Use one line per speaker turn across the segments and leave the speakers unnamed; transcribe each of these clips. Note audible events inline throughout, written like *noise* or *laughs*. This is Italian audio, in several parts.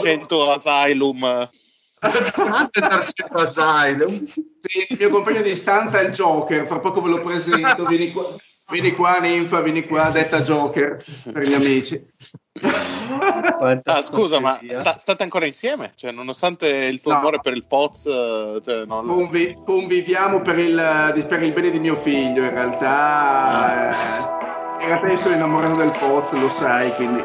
300 Asylum.
Tarcetto Asylum.
Sì, il mio compagno di stanza è il Joker, fra poco ve lo presento, vieni qua, vieni qua Ninfa, vieni qua, detta Joker per gli amici.
Ah, scusa, ma sta, state ancora insieme? Cioè, nonostante il tuo
No.
amore per il Poz, cioè, non...
Convi- conviviamo per il, per il bene di mio figlio, in realtà... eh, in realtà io sono innamorato del Poz, lo sai, quindi...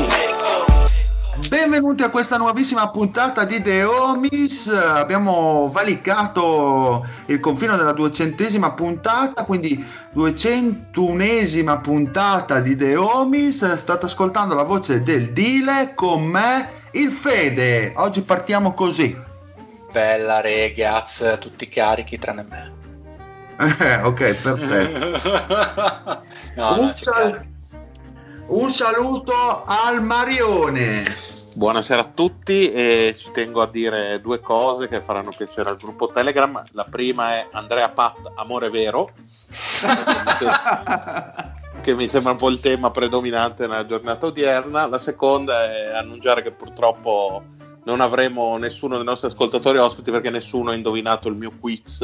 Benvenuti a questa nuovissima puntata di The Homies. Abbiamo valicato il confine della duecentesima puntata, quindi duecentunesima puntata di The Homies. State ascoltando la voce del Dile con me, il Fede. Oggi partiamo così.
Bella ragazzi, tutti carichi tranne me.
Eh, *laughs* ok, perfetto. *laughs*
no,
un saluto al Marione.
Buonasera a tutti e ci tengo a dire due cose che faranno piacere al gruppo Telegram. La prima è Andrea Pat, amore vero, *laughs* che mi sembra un po' il tema predominante nella giornata odierna. La seconda è annunciare che purtroppo non avremo nessuno dei nostri ascoltatori ospiti perché nessuno ha indovinato il mio quiz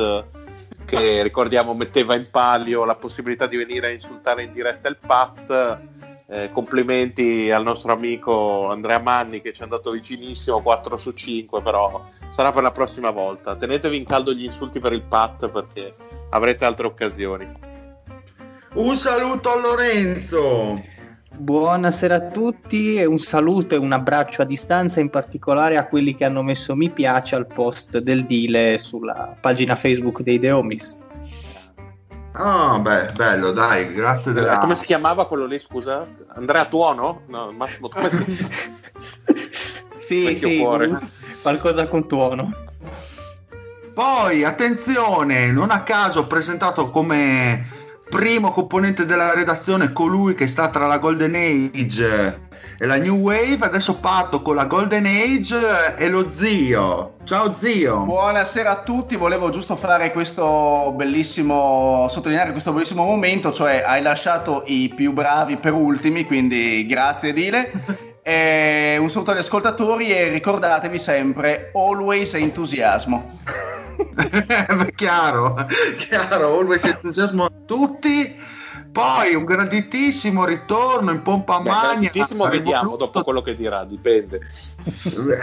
che ricordiamo metteva in palio la possibilità di venire a insultare in diretta il Pat. Eh, complimenti al nostro amico Andrea Manni che ci è andato vicinissimo 4 su 5 però sarà per la prossima volta. Tenetevi in caldo gli insulti per il Pat perché avrete altre occasioni.
Un saluto a Lorenzo.
Buonasera a tutti e un saluto e un abbraccio a distanza, in particolare a quelli che hanno messo mi piace al post del Dile sulla pagina Facebook dei The
Ah, beh, bello, dai, grazie della...
Eh, come si chiamava quello lì scusa? Andrea Tuono? no Massimo come si... *laughs*
Sì, sì,
cuore.
qualcosa con tuono.
Poi, attenzione, non a caso ho presentato come primo componente della redazione colui che sta tra la Golden Age e la New Wave, adesso parto con la Golden Age e lo zio. Ciao zio.
Buonasera a tutti, volevo giusto fare questo bellissimo, sottolineare questo bellissimo momento, cioè hai lasciato i più bravi per ultimi, quindi grazie Dile. *laughs* E un saluto agli ascoltatori e ricordatevi sempre, always entusiasmo. *laughs*
Chiaro, chiaro, always entusiasmo a tutti. Poi un graditissimo ritorno in pompa
Beh,
magna.
grandissimo vediamo
rivoluto-
dopo quello che dirà dipende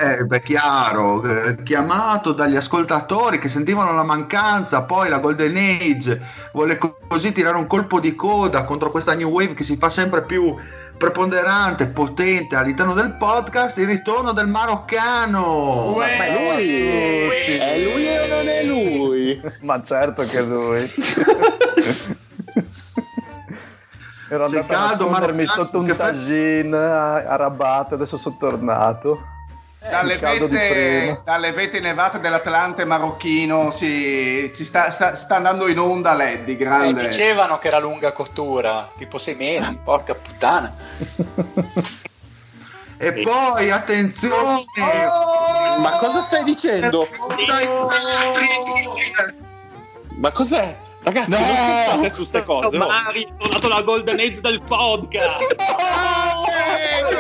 Eh, beh, chiaro, eh, chiamato dagli ascoltatori che sentivano la mancanza, poi la Golden Age vuole co- così tirare un colpo di coda contro questa New Wave che si fa sempre più preponderante, potente all'interno del podcast, il ritorno del maroccano.
ma è lui è lui o non è lui
Ma certo che è lui. *laughs* Ero
Sei caldo,
nascondermi
Marco,
sotto un tagine a, Rabat, adesso sono tornato.
Dalle
caldo di
vette, dalle vette nevate dell'Atlante marocchino si, si sta, sta- sta andando in onda Leddy,
Eh,
grande.
dicevano che era lunga cottura, tipo sei mesi, porca puttana.
E poi attenzione,
ma cosa stai dicendo? ma cos'è? Ragazzi non scherzate su ste cose no?
Mari, ho dato la golden age del podcast.
Eh,
Il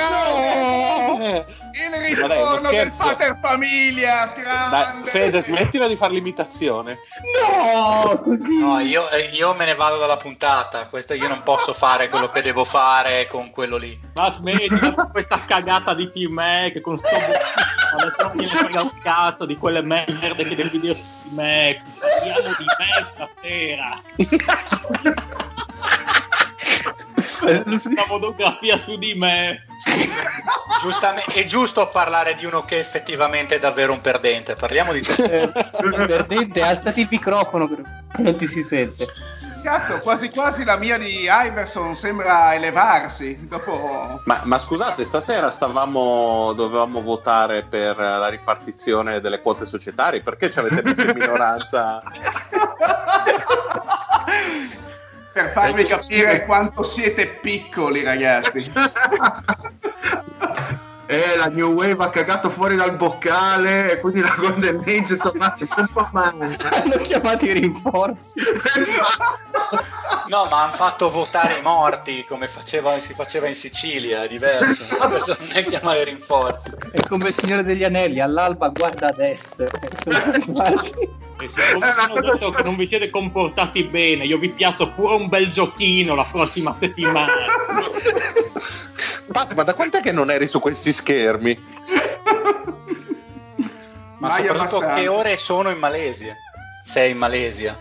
Vabbè, uno
ritorno del
scherzo.
pater famiglia,
dai,
grande!
Fede, smettila di fare l'imitazione.
No, così.
No, io, eh, io me ne vado dalla puntata. Questo io non posso fare quello che devo fare con quello lì.
Ma smettila con questa cagata di Team Mac con sto adesso non mi frega un cazzo di quelle merde che del video su Team Mac. Parliamo di me stasera. *laughs* La fotografia su di me.
Giustamente, è giusto parlare di uno che è effettivamente davvero un perdente. Parliamo di te.
Perdente, alzati il microfono che non ti si sente.
Cazzo, quasi quasi la mia di Iverson sembra elevarsi. Dopo...
Ma, ma scusate, stasera stavamo, dovevamo votare per la ripartizione delle quote societarie, perché ci avete messo in minoranza? *laughs*
per farvi
Eh,
capire
sì.
quanto siete piccoli, ragazzi. *laughs*
Eh, la New Wave ha cagato fuori dal boccale e quindi la Golden Age è tornata un po' manca.
Hanno chiamato i rinforzi.
Esatto.
No, ma hanno fatto votare i morti come faceva- si faceva in Sicilia, è diverso. Questo non è chiamare rinforzi.
È come il Signore degli Anelli, all'alba guarda ad est. Eh, sono arrivati.
E
È una
ho detto che non vi siete comportati bene, io vi piazzo pure un bel giochino la prossima settimana.
Pat, ma da quant'è che non eri su questi schermi?
Ma
Mai
soprattutto
abbastanza.
che ore sono in Malesia? Sei in Malesia?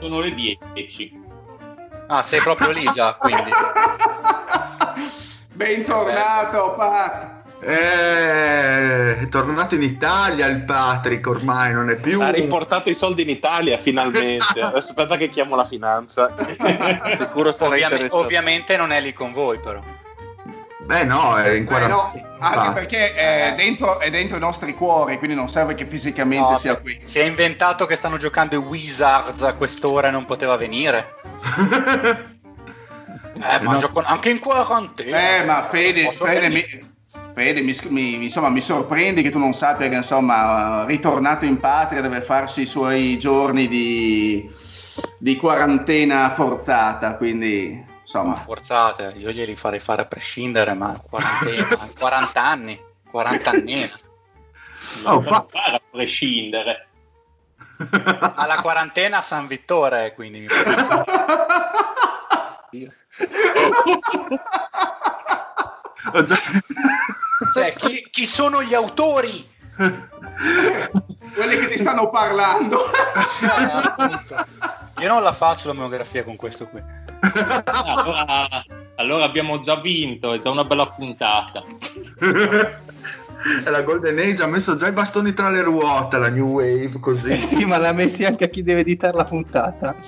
Sono le 10.
Ah, sei proprio lì già, quindi. *laughs*
Bentornato, Pat.
Eh, è tornato in Italia il Patrick ormai, non è più...
Ha riportato i soldi in Italia finalmente.
Esatto.
Aspetta che chiamo la finanza. *laughs* Sicuro sarà
Ovviame-
interessato.
ovviamente non è lì con voi, però.
Beh no, è in
Eh, no,
quarantena.
anche perché è dentro, è dentro i nostri cuori, quindi non serve che fisicamente
No,
sia qui.
Si è inventato che stanno giocando i Wizards a quest'ora e non poteva venire. *laughs* Eh, ma
No.
giocano anche in quarantena.
Eh, ma Fede, Fede, mi, Fede, mi, mi- insomma, mi sorprendi che tu non sappia che insomma, ritornato in patria deve farsi i suoi giorni di, di quarantena forzata, quindi insomma...
Forzate, io glieli farei fare a prescindere, ma quarantena, 40 anni, 40 anni. *laughs*
Oh,
Non
fa-
fare a prescindere.
Alla quarantena a San Vittore, quindi mi Cioè, chi, chi sono gli autori?
Quelli che ti stanno parlando.
Eh. Io non la faccio la monografia con questo qui.
Ah, Allora, allora abbiamo già vinto, è già una bella puntata. *laughs*
La Golden Age ha messo già i bastoni tra le ruote, la New Wave,
Eh
così.
sì, ma l'ha messi anche a chi deve editare la puntata. *laughs*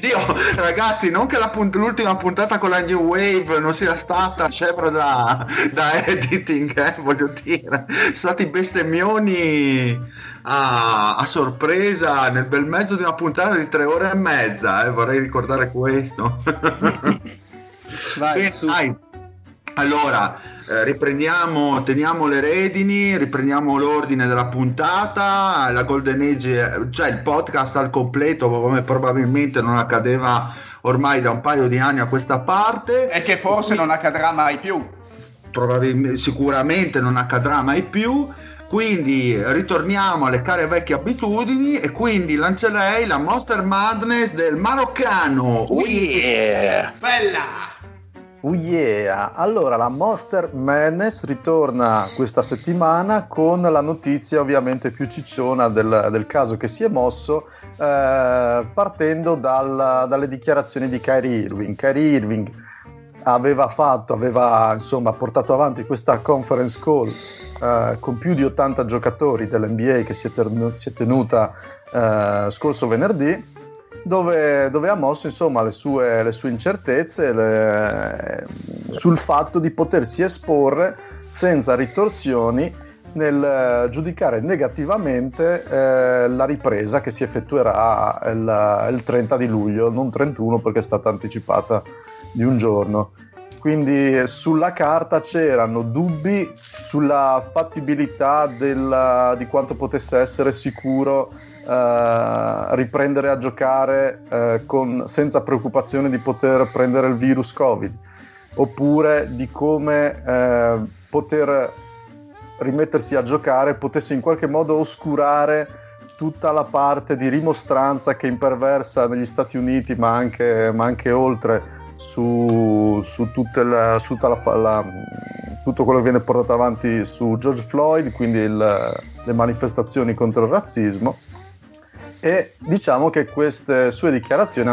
Dio, ragazzi, non che la punt- l'ultima puntata con la New Wave non sia stata scevra da, da editing, eh, voglio dire. Sono stati bestemmioni a, a sorpresa nel bel mezzo di una puntata di tre ore e mezza, eh, vorrei ricordare questo. *laughs*
Vai,
Bene,
su.
dai. Allora, eh, riprendiamo, teniamo le redini, riprendiamo l'ordine della puntata, la Golden Age, cioè il podcast al completo, come probabilmente non accadeva ormai da un paio di anni a questa parte.
E che forse non accadrà mai più.
probabilmente, sicuramente non accadrà mai più. Quindi ritorniamo alle care vecchie abitudini e quindi lancerei la Monster Madness del maroccano. Ui!
Bella!
Oh yeah! Allora, la Monster Madness ritorna questa settimana con la notizia ovviamente più cicciona del, del caso che si è mosso, eh, partendo dal- dalle dichiarazioni di Kyrie Irving. Kyrie Irving aveva fatto, aveva insomma portato avanti questa conference call eh, con più di 80 giocatori dell'NBA che si è, ternu- si è tenuta eh, scorso venerdì dove, dove ha mosso insomma le sue, le sue incertezze le- sul fatto di potersi esporre senza ritorsioni nel eh, giudicare negativamente eh, la ripresa che si effettuerà il, il 30 di luglio, non 31 perché è stata anticipata di un giorno. Quindi sulla carta c'erano dubbi sulla fattibilità della- di quanto potesse essere sicuro eh, riprendere a giocare eh, con- senza preoccupazione di poter prendere il virus Covid. oppure di come eh, poter rimettersi a giocare potesse in qualche modo oscurare tutta la parte di rimostranza che imperversa negli Stati Uniti ma anche, ma anche oltre su, su, la, su la, la, tutto quello che viene portato avanti su George Floyd, quindi il, le manifestazioni contro il razzismo e diciamo che queste sue dichiarazioni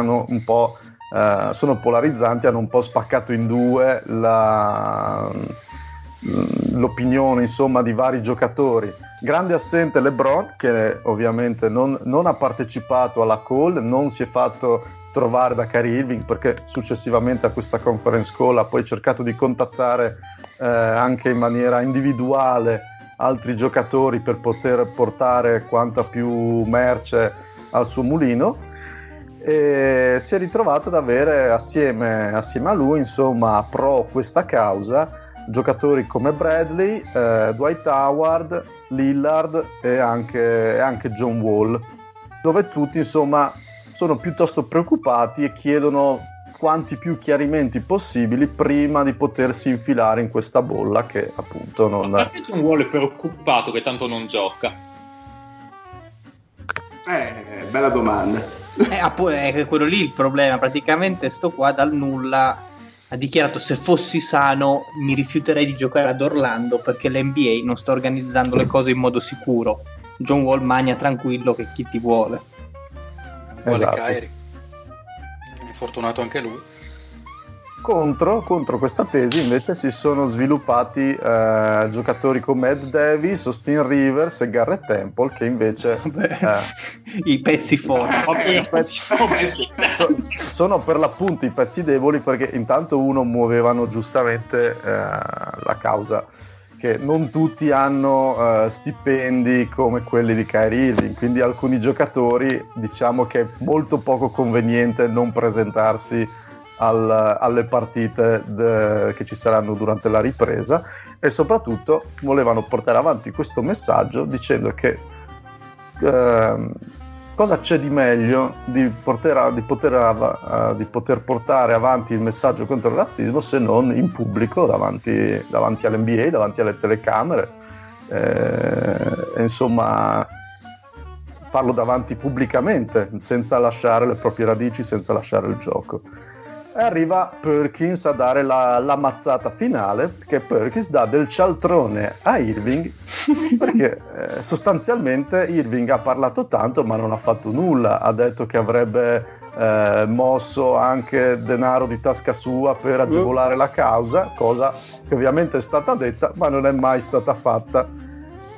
eh, sono polarizzanti, hanno un po' spaccato in due la, l'opinione insomma di vari giocatori. Grande assente LeBron che ovviamente non, non, ha partecipato alla call, non si è fatto trovare da Kyrie Irving perché successivamente a questa conference call ha poi cercato di contattare eh, anche in maniera individuale altri giocatori per poter portare quanta più merce al suo mulino. E si è ritrovato ad avere assieme, assieme a lui insomma pro questa causa giocatori come Bradley, eh, Dwight Howard, Lillard e anche, e anche John Wall dove tutti insomma sono piuttosto preoccupati e chiedono quanti più chiarimenti possibili prima di potersi infilare in questa bolla che appunto non...
Ma perché non vuole preoccupato che tanto non gioca?
Eh, bella domanda. *laughs*
Eh, è quello lì il problema, praticamente sto qua dal nulla ha dichiarato se fossi sano mi rifiuterei di giocare ad Orlando perché l'NBA non sta organizzando le cose in modo sicuro. John Wall magna tranquillo che chi ti vuole
vuole esatto. Kyrie. È fortunato anche lui.
Contro, contro, questa tesi invece si sono sviluppati eh, giocatori come Ed Davis, Austin Rivers e Garrett Temple che invece
eh, *laughs* i pezzi forti
i pezzi, *laughs* so, sono per l'appunto i pezzi deboli perché intanto uno muovevano giustamente eh, la causa che non tutti hanno uh, stipendi come quelli di Kyrie Irving, quindi alcuni giocatori diciamo che è molto poco conveniente non presentarsi al, alle partite de, che ci saranno durante la ripresa. E soprattutto volevano portare avanti questo messaggio dicendo che uh, cosa c'è di meglio di poter, di, poter, uh, di poter, portare avanti il messaggio contro il razzismo se non in pubblico davanti, davanti all'NBA, davanti alle telecamere? Eh, insomma, farlo davanti pubblicamente, senza lasciare le proprie radici, senza lasciare il gioco e arriva Perkins a dare la, la, mazzata finale perché Perkins dà del cialtrone a Irving *laughs* perché eh, sostanzialmente Irving ha parlato tanto ma non ha fatto nulla. Ha detto che avrebbe eh, mosso anche denaro di tasca sua per agevolare la causa cosa che ovviamente è stata detta ma non è mai stata fatta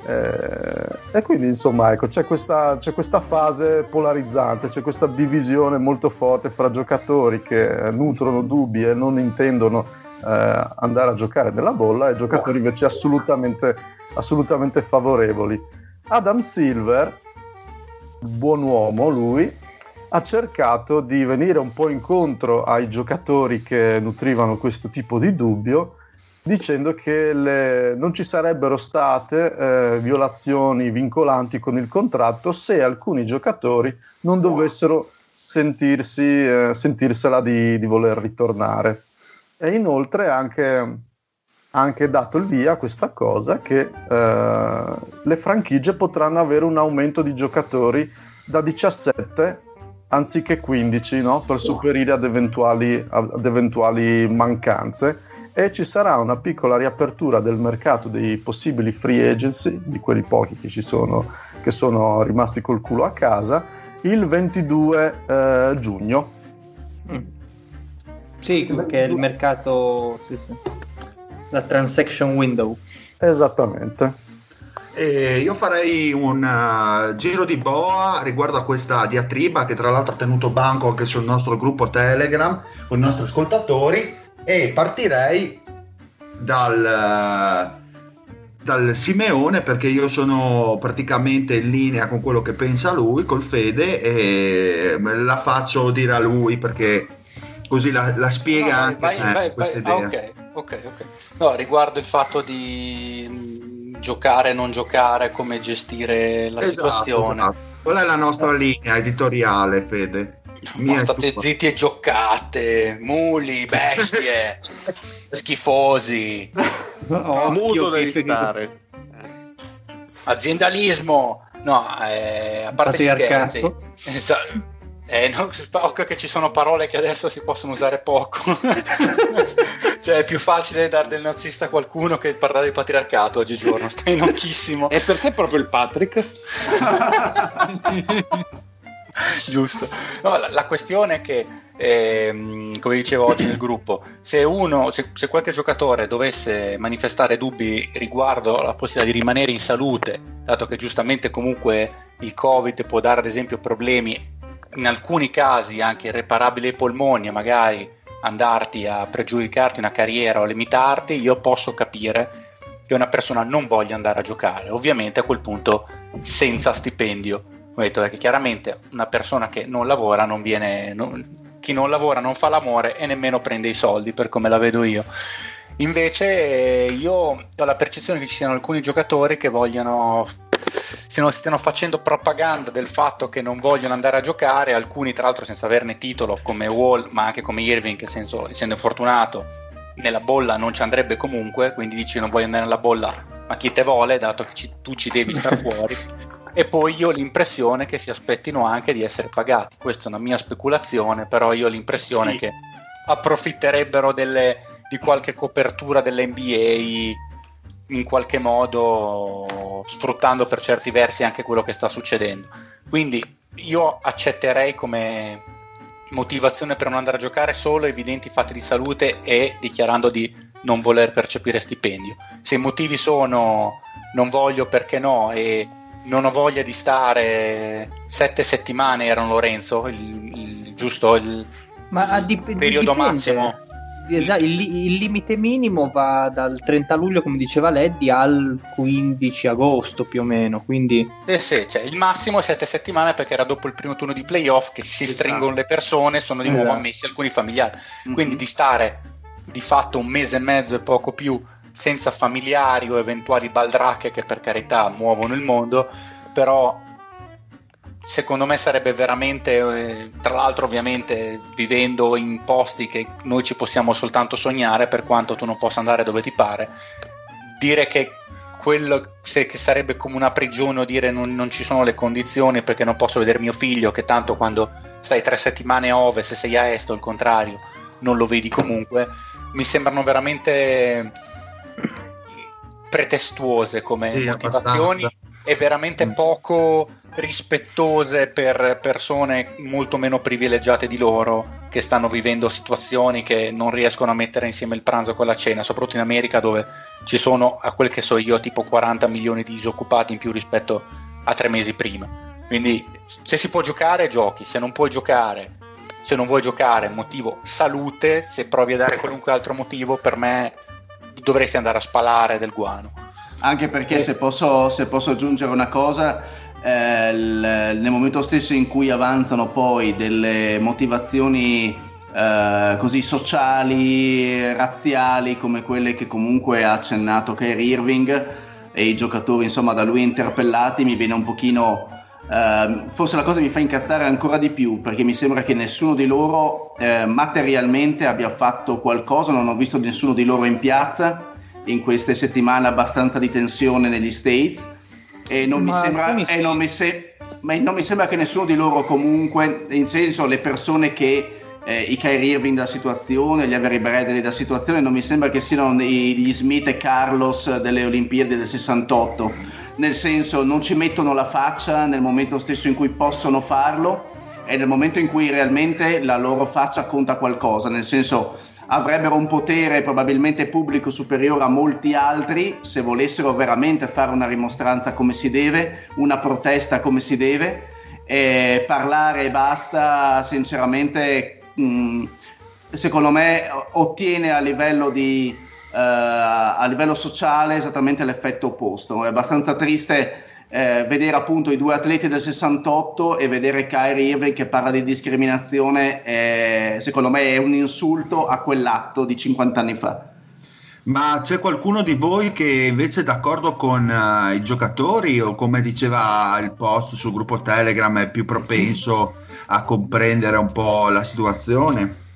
eh, e quindi insomma ecco, c'è, questa, c'è, questa, fase polarizzante, c'è questa divisione molto forte fra giocatori che nutrono dubbi e non intendono eh, andare a giocare nella bolla e giocatori invece assolutamente, assolutamente favorevoli. Adam Silver, buon uomo lui, ha cercato di venire un po' incontro ai giocatori che nutrivano questo tipo di dubbio dicendo che le, non ci sarebbero state eh, violazioni vincolanti con il contratto se alcuni giocatori non dovessero sentirsi, eh, sentirsela di, di, voler ritornare. E inoltre ha anche, anche, dato il via a questa cosa che eh, le franchigie potranno avere un aumento di giocatori da 17 anziché 15 no? per superare ad eventuali, ad eventuali mancanze e ci sarà una piccola riapertura del mercato dei possibili free agency, di quelli pochi che ci sono, che sono rimasti col culo a casa, il 22 eh, giugno.
Mm. Sì, perché il mercato, sì, sì. la transaction window.
Esattamente.
E io farei un uh, giro di boa riguardo a questa diatriba che tra l'altro ha tenuto banco anche sul nostro gruppo Telegram con i nostri ascoltatori e partirei dal, dal Simeone perché io sono praticamente in linea con quello che pensa lui, col Fede, e la faccio dire a lui perché così la, la spiega no, anche vai, vai, questa vai,
idea. Ah, ok, ok, ok. No, riguardo il fatto di mm, giocare, non giocare, come gestire la esatto, situazione. Esatto.
Qual è la nostra linea editoriale, Fede?
Ma state zitti e giocate, muli, *laughs* bestie. Schifosi.
Occhio
Muto devi stare.
Aziendalismo. No, eh, a parte gli scherzi. Esatto. Eh, no, occhio che ci sono parole che adesso si possono usare poco. *laughs* cioè è più facile dare del nazista a qualcuno che parlare di patriarcato oggigiorno. Stai *laughs* nonchissimo.
E perché proprio il Patrick? *laughs*
Giusto. No, la, la questione è che, ehm, come dicevo oggi nel gruppo, se uno, se, se qualche giocatore dovesse manifestare dubbi riguardo alla possibilità di rimanere in salute, dato che giustamente comunque il Covid può dare ad esempio problemi, in alcuni casi anche irreparabili ai polmoni, magari andarti a pregiudicarti una carriera o limitarti, io posso capire che una persona non voglia andare a giocare, ovviamente a quel punto senza stipendio. Ho detto perché chiaramente una persona che non lavora non viene, non- chi non lavora non fa l'amore e nemmeno prende i soldi per come la vedo io. Invece eh, io ho la percezione che ci siano alcuni giocatori che vogliono stiano, stiano facendo propaganda del fatto che non vogliono andare a giocare, alcuni tra l'altro senza averne titolo come Wall ma anche come Irving, che senso, essendo infortunato nella bolla non ci andrebbe comunque, quindi dici non voglio andare nella bolla, ma chi te vuole, dato che ci- tu ci devi star *laughs* fuori. E poi io ho l'impressione che si aspettino anche di essere pagati. Questa è una mia speculazione, però io ho l'impressione
Sì.
che approfitterebbero delle- di qualche copertura dell'NBA in qualche modo sfruttando per certi versi anche quello che sta succedendo. Quindi io accetterei come motivazione per non andare a giocare solo evidenti fatti di salute e dichiarando di non voler percepire stipendio. Se i motivi sono non voglio perché no e non ho voglia di stare sette settimane, erano Lorenzo, il, il- giusto il
Ma a dip-
periodo
dipende.
massimo.
Esatto, il, il limite minimo va dal 30 luglio, come diceva Leddy, al 15 agosto più o meno. Quindi
Eh sì, cioè, il massimo è sette settimane perché era dopo il primo turno di playoff che si
Esatto.
stringono le persone, sono di nuovo
Esatto.
ammessi alcuni familiari. Quindi di stare di fatto un mese e mezzo e poco più senza familiari o eventuali baldracche che per carità muovono il mondo, però secondo me sarebbe veramente, eh, tra l'altro ovviamente vivendo in posti che noi ci possiamo soltanto sognare per quanto tu non possa andare dove ti pare, dire che quello se- che sarebbe come una prigione o dire non, non ci sono le condizioni perché non posso vedere mio figlio che tanto quando stai tre settimane a ovest e sei a est o il contrario non lo vedi comunque mi sembrano veramente pretestuose come
Sì,
motivazioni
abbastanza.
e veramente
Mm.
poco rispettose per persone molto meno privilegiate di loro che stanno vivendo situazioni che non riescono a mettere insieme il pranzo con la cena, soprattutto in America dove ci sono, a quel che so io, tipo 40 milioni di disoccupati in più rispetto a tre mesi prima. Quindi se si può giocare, giochi, se non puoi giocare, se non vuoi giocare, motivo salute, se provi a dare qualunque altro motivo, per me dovresti andare a spalare del guano.
Anche perché se posso, se posso aggiungere una cosa, eh, il- nel momento stesso in cui avanzano poi delle motivazioni eh, così sociali, razziali, come quelle che comunque ha accennato Kyrie Irving e i giocatori insomma da lui interpellati, mi viene un pochino... eh, forse la cosa mi fa incazzare ancora di più perché mi sembra che nessuno di loro eh, materialmente abbia fatto qualcosa, non ho visto nessuno di loro in piazza in queste settimane abbastanza di tensione negli States. E non, mi sembra,
alcuni
e non, mi se- non mi sembra che nessuno di loro comunque, in senso le persone che eh, i Kyrie Irving della situazione, gli Avery Bradley della situazione, non mi sembra che siano gli Smith e Carlos delle Olimpiadi del 68, nel senso non ci mettono la faccia nel momento stesso in cui possono farlo e nel momento in cui realmente la loro faccia conta qualcosa, nel senso avrebbero un potere probabilmente pubblico superiore a molti altri se volessero veramente fare una rimostranza come si deve, una protesta come si deve, e parlare e basta, sinceramente, mh, secondo me ottiene a livello di a livello sociale esattamente l'effetto opposto. È abbastanza triste eh, vedere appunto i due atleti del 68 e vedere Kyrie Irving che parla di discriminazione, eh, secondo me è un insulto a quell'atto di 50 anni fa.
Ma c'è qualcuno di voi che invece è d'accordo con eh, i giocatori o come diceva il post sul gruppo Telegram è più propenso a comprendere un po' la situazione?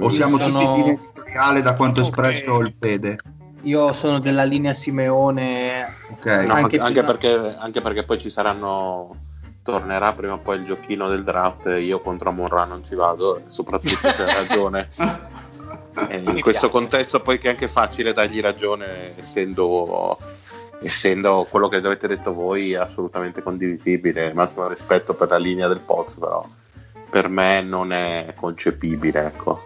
O siamo
Sono-
tutti in linea editoriale da quanto
Ok.
espresso il Fede?
Io sono della linea Simeone.
Ok.
No,
Anche
anche, perché, anche perché poi ci saranno tornerà prima o poi il giochino del draft io contro Monra non ci vado soprattutto se *laughs* hai ragione E in
Mi
questo
piace.
contesto poi che è anche facile dargli ragione essendo, essendo quello che avete detto voi assolutamente condivisibile massimo rispetto per la linea del Poz però per me non è concepibile ecco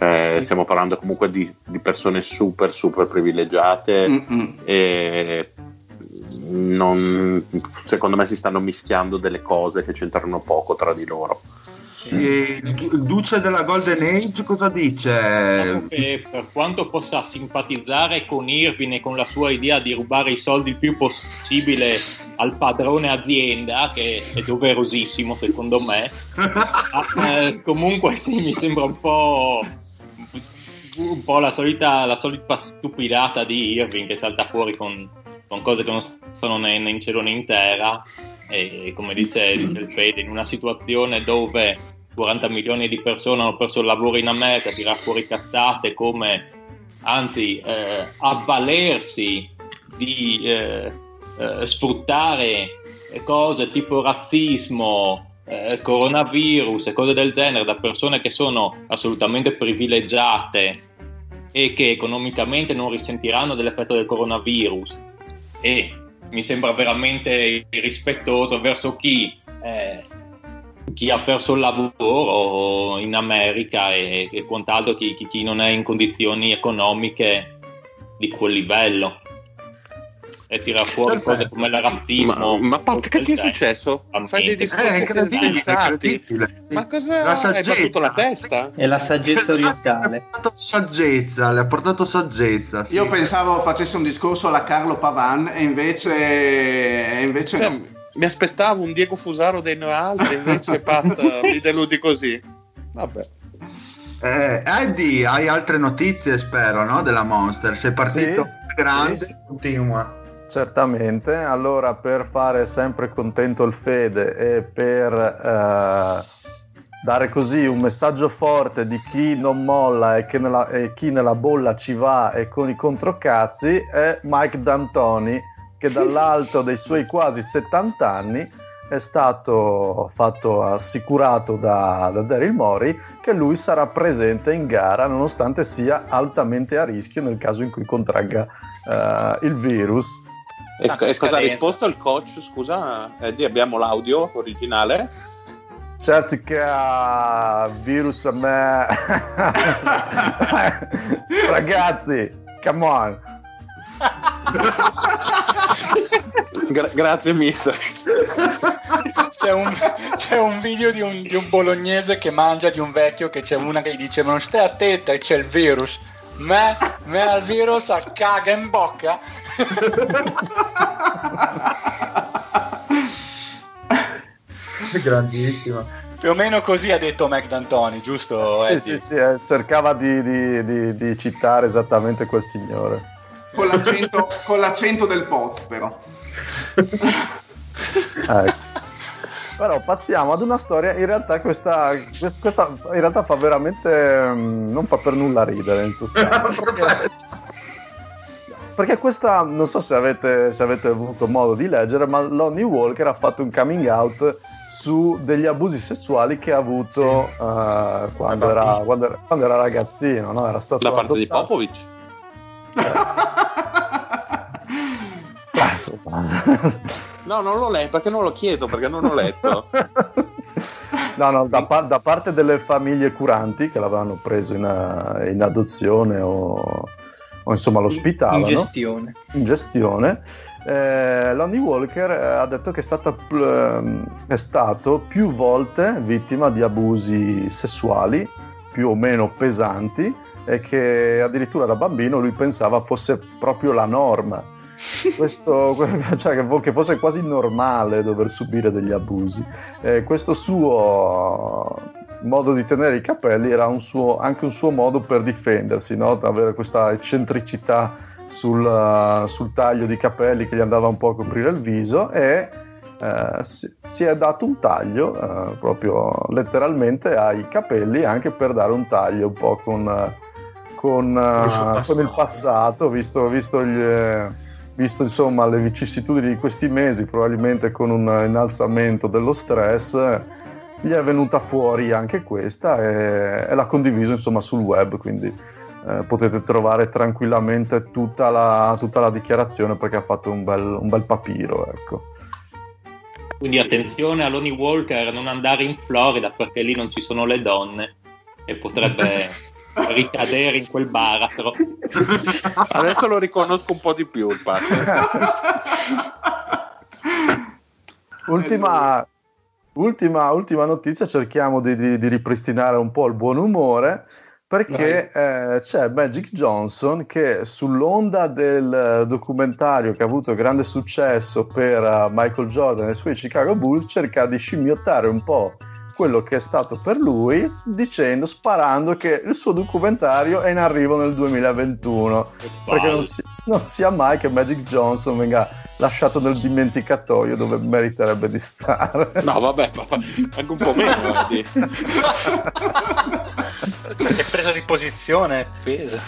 Eh, stiamo parlando comunque di, di persone super super privilegiate
Mm-mm.
e non- secondo me si stanno mischiando delle cose che c'entrano poco tra di loro.
E il du- il duce della Golden Age cosa dice?
Che per quanto possa simpatizzare con Irvine e con la sua idea di rubare i soldi il più possibile al padrone azienda, che è doverosissimo secondo me, *laughs* eh, comunque sì, mi sembra un po', un po' la, solita, la solita stupidata di Irving che salta fuori con, con cose che non sono né, in cielo né in terra. E come dice, dice il Fede, in una situazione dove 40 milioni di persone hanno perso il lavoro in America, tirar fuori cazzate come anzi eh, avvalersi di eh, eh, sfruttare cose tipo razzismo, eh, coronavirus e cose del genere da persone che sono assolutamente privilegiate e che economicamente non risentiranno dell'effetto del coronavirus e mi sembra veramente irrispettoso verso chi, eh, chi ha perso il lavoro in America e, e quant'altro, chi, chi- non è in condizioni economiche di quel livello. E tira fuori
Perfetto.
cose come il razzismo.
Ma, ma Pat, che ti è successo? Fai dei
È
discorsi
incredibile, incredibile. sì.
Ma cosa
La
hai
saggezza.
battuto la testa?
È la saggezza
Le
orientale.
ha portato saggezza, le ha portato saggezza. sì.
Io pensavo facesse un discorso alla Carlo Pavan e invece, e invece
Cioè,
no.
mi aspettavo un Diego Fusaro dei noi altri, invece *laughs* Pat mi deludi così. Vabbè.
Eh, Eddie, hai altre notizie, spero, no? Della Monster. Sei partito
Sì,
grande,
sì.
continua.
Certamente, allora per fare sempre contento il Fede e per eh, dare così un messaggio forte di chi non molla e, nella- e chi nella bolla ci va e con i controcazzi è Mike D'Antoni che dall'alto dei suoi quasi 70 anni è stato fatto assicurato da, da Daryl Mori che lui sarà presente in gara nonostante sia altamente a rischio nel caso in cui contragga eh, il virus.
E, e cosa ha risposto il coach? Scusa, Eddie, abbiamo l'audio originale?
Certo che ha virus a me. *laughs* Ragazzi, come on.
Gra- grazie, mister.
C'è un, c'è un video di un, di un bolognese che mangia di un vecchio che c'è una che gli dice ma non stai attenta c'è il virus me, me al virus a caga in bocca
Grandissima.
più o meno così ha detto Mac D'Antoni giusto
Sì,
Eddie?
sì, sì, eh, cercava di, di- di- di citare esattamente quel signore.
con l'accento, con l'accento del post però.
Ecco. Però passiamo ad una storia, in realtà questa, quest- questa in realtà fa veramente, mm, non fa per nulla ridere in sostanza. *laughs* perché, perché questa, non so se avete, se avete avuto modo di leggere, ma Lonnie Walker ha fatto un coming out su degli abusi sessuali che ha avuto eh, quando, era, quando, era, quando era ragazzino, no? Era stato
Da parte di
adottato.
Popovic?
Ah, insomma. *laughs* *laughs*
No, non l'ho letto perché non lo chiedo, perché non l'ho letto.
no, no, da, par- da parte delle famiglie curanti che l'avevano preso in, eh, in adozione o, o insomma lo ospitavano
In gestione.
in gestione, eh, Lonnie Walker eh, ha detto che è, stata, ehm, è stato più volte vittima di abusi sessuali più o meno pesanti e che addirittura da bambino lui pensava fosse proprio la norma. Questo, *laughs* cioè che fo- che fosse quasi normale dover subire degli abusi. Eh, questo suo modo di tenere i capelli era un suo- anche un suo modo per difendersi, no? avere questa eccentricità sul, sul taglio di capelli che gli andava un po' a coprire il viso e eh, si, si, è dato un taglio eh, proprio letteralmente ai capelli anche per dare un taglio un po' con, con, con il passato, visto, visto, gli, visto insomma, le vicissitudini di questi mesi, probabilmente con un innalzamento dello stress, gli è venuta fuori anche questa e, e l'ha condiviso insomma, sul web, quindi eh, potete trovare tranquillamente tutta la, tutta la, dichiarazione perché ha fatto un bel, un bel papiro. Ecco.
Quindi attenzione a Lonnie Walker non andare in Florida perché lì non ci sono le donne e potrebbe *laughs* ricadere in quel baratro.
Adesso lo riconosco un po' di più il
ultima, ultima, ultima, notizia, cerchiamo di, di, di ripristinare un po' il buon umore perché eh, c'è Magic Johnson che sull'onda del documentario che ha avuto grande successo per uh, Michael Jordan e i suoi Chicago Bulls cerca di scimmiottare un po' quello che è stato per lui dicendo, sparando che il suo documentario è in arrivo nel 2021 perché non, si, non sia mai che Magic Johnson venga lasciato nel dimenticatoio dove meriterebbe di stare.
No vabbè ma anche un po' meno *laughs*
cioè, che presa di posizione pesa.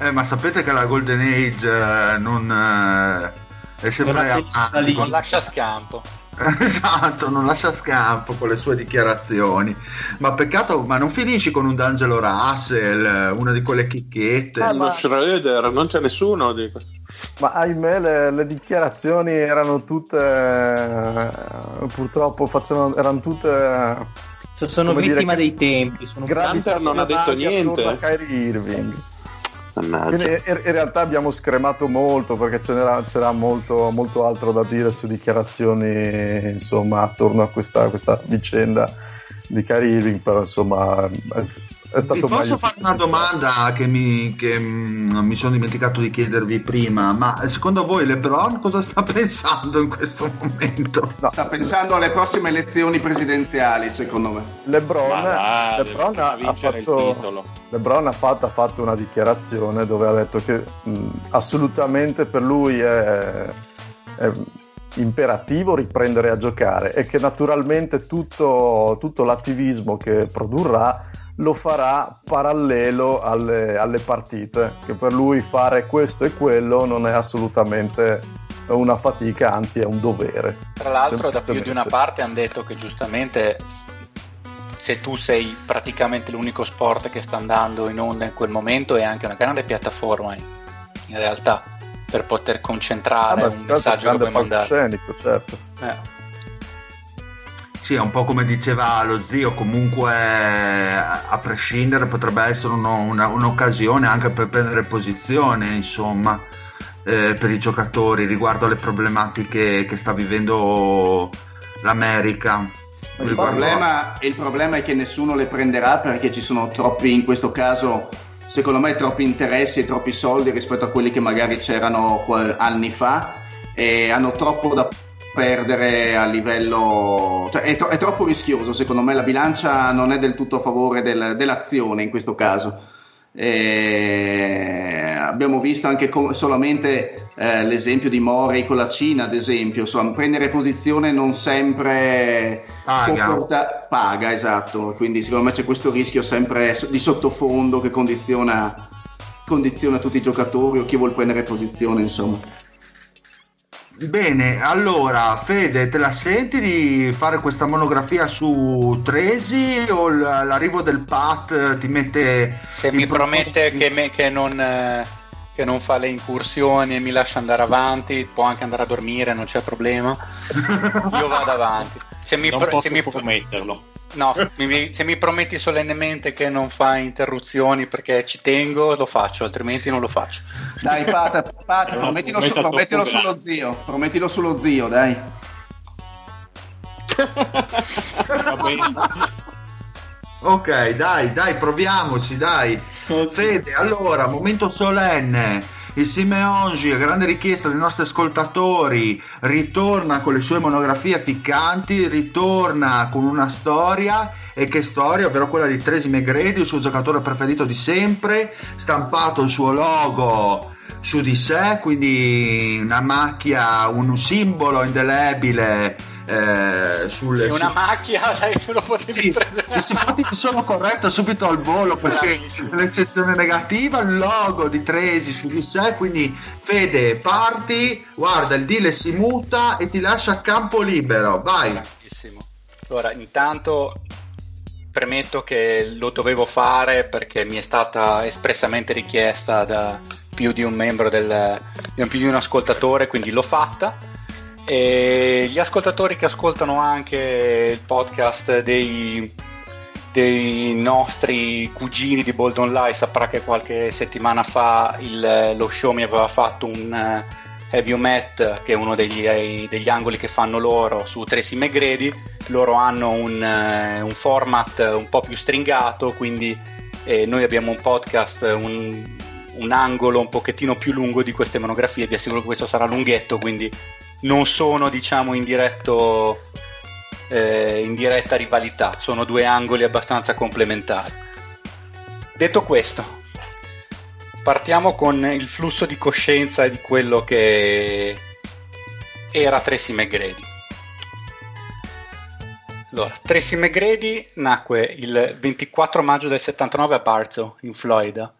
Eh, ma sapete che la Golden Age eh, non eh, è sempre
non, a... non lascia scampo. *laughs*
esatto, non lascia scampo con le sue dichiarazioni. Ma peccato, ma non finisci con un D'Angelo Russell, una di quelle chicchette.
Ah, ma... Schroeder, non c'è nessuno di
ma ahimè le, le, dichiarazioni erano tutte eh, purtroppo facevano, erano tutte
sono vittima dei tempi. Sono
Gunter non ha detto niente.
Kyrie Irving. Quindi, in, realtà abbiamo scremato molto perché c'era, c'era molto, molto, altro da dire su dichiarazioni insomma attorno a questa, questa vicenda di Kyrie Irving però insomma è stato
Vi posso fare una domanda che, mi, che mh, mm, mi, sono dimenticato di chiedervi prima, ma secondo voi LeBron cosa sta *laughs* pensando in questo momento?
No. Sta pensando alle prossime elezioni presidenziali, secondo me.
LeBron, va, LeBron ha, ha, fatto, LeBron ha, fatto, ha fatto una dichiarazione dove ha detto che mh, mm, assolutamente per lui è, è imperativo riprendere a giocare e che naturalmente tutto, tutto l'attivismo che produrrà lo farà parallelo alle, alle, partite, che per lui fare questo e quello non è assolutamente una fatica, anzi è un dovere.
Tra l'altro da più di una parte hanno detto che giustamente se tu sei praticamente l'unico sport che sta andando in onda in quel momento è anche una grande piattaforma in, realtà per poter concentrare ah, un messaggio che puoi mandare.
Certo.
Eh.
Sì, è un po' come diceva lo zio, comunque a prescindere potrebbe essere uno, una, un'occasione anche per prendere posizione, insomma, eh, per i giocatori riguardo alle problematiche che sta vivendo l'America.
Il problema, il problema è che nessuno le prenderà perché ci sono troppi, in questo caso, secondo me, troppi interessi e troppi soldi rispetto a quelli che magari c'erano anni fa e hanno troppo da perdere a livello cioè è, to- è, troppo rischioso secondo me la bilancia non è del tutto a favore del, dell'azione in questo caso. E abbiamo visto anche com- solamente eh, l'esempio di Morey con la Cina ad esempio insomma prendere posizione non sempre
paga.
Comporta- paga esatto. Quindi secondo me c'è questo rischio sempre di sottofondo che condiziona condiziona tutti i giocatori o chi vuole prendere posizione insomma
Bene, allora Fede, te la senti di fare questa monografia su Tresi o l'arrivo del Pat ti mette...
Se mi promette che, me, che, non, eh, che, non, fa le incursioni e mi lascia andare avanti, può anche andare a dormire, non c'è problema, *laughs* io vado avanti.
Se mi, non se mi prometterlo.
No, mi, se mi prometti solennemente che non fai interruzioni perché ci tengo, lo faccio, altrimenti non lo faccio.
Dai, Pat, Pat promettilo, su, promettilo sullo zio, promettilo sullo zio, dai.
ok, dai, dai, proviamoci, dai. Fede, allora, momento solenne il Simeongi, a grande richiesta dei nostri ascoltatori, ritorna con le sue monografie ficcanti, ritorna con una storia, e che storia, ovvero quella di Tracy McGrady, il suo giocatore preferito di sempre, stampato il suo logo su di sé, quindi una macchia, un simbolo indelebile eh, sul,
Sì, una macchia, *laughs* sai, tu lo potevi
sì,
prendere.
i simpatici sono corretto subito al volo perché
Bravissimo.
l'eccezione negativa il logo di Tresi su di sé quindi Fede parti guarda il deal si muta e ti lascia campo libero vai
Bravissimo. Allora, intanto premetto che lo dovevo fare perché mi è stata espressamente richiesta da più di un membro del più di un ascoltatore, quindi l'ho fatta. E gli ascoltatori che ascoltano anche il podcast dei, dei nostri cugini di Bold Online saprà che qualche settimana fa il- lo show mi aveva fatto un eh, Heavy Met che è uno degli, degli angoli che fanno loro su Tracy McGrady. Loro hanno un, eh, un format un po' più stringato quindi eh, noi abbiamo un podcast un, un angolo un pochettino più lungo di queste monografie. Vi assicuro che questo sarà lunghetto quindi non sono diciamo in diretto eh, in diretta rivalità. Sono due angoli abbastanza complementari. Detto questo partiamo con il flusso di coscienza di quello che era Tracy McGrady. Allora, Tracy McGrady nacque il 24 maggio del 79 a Bartow, in Florida.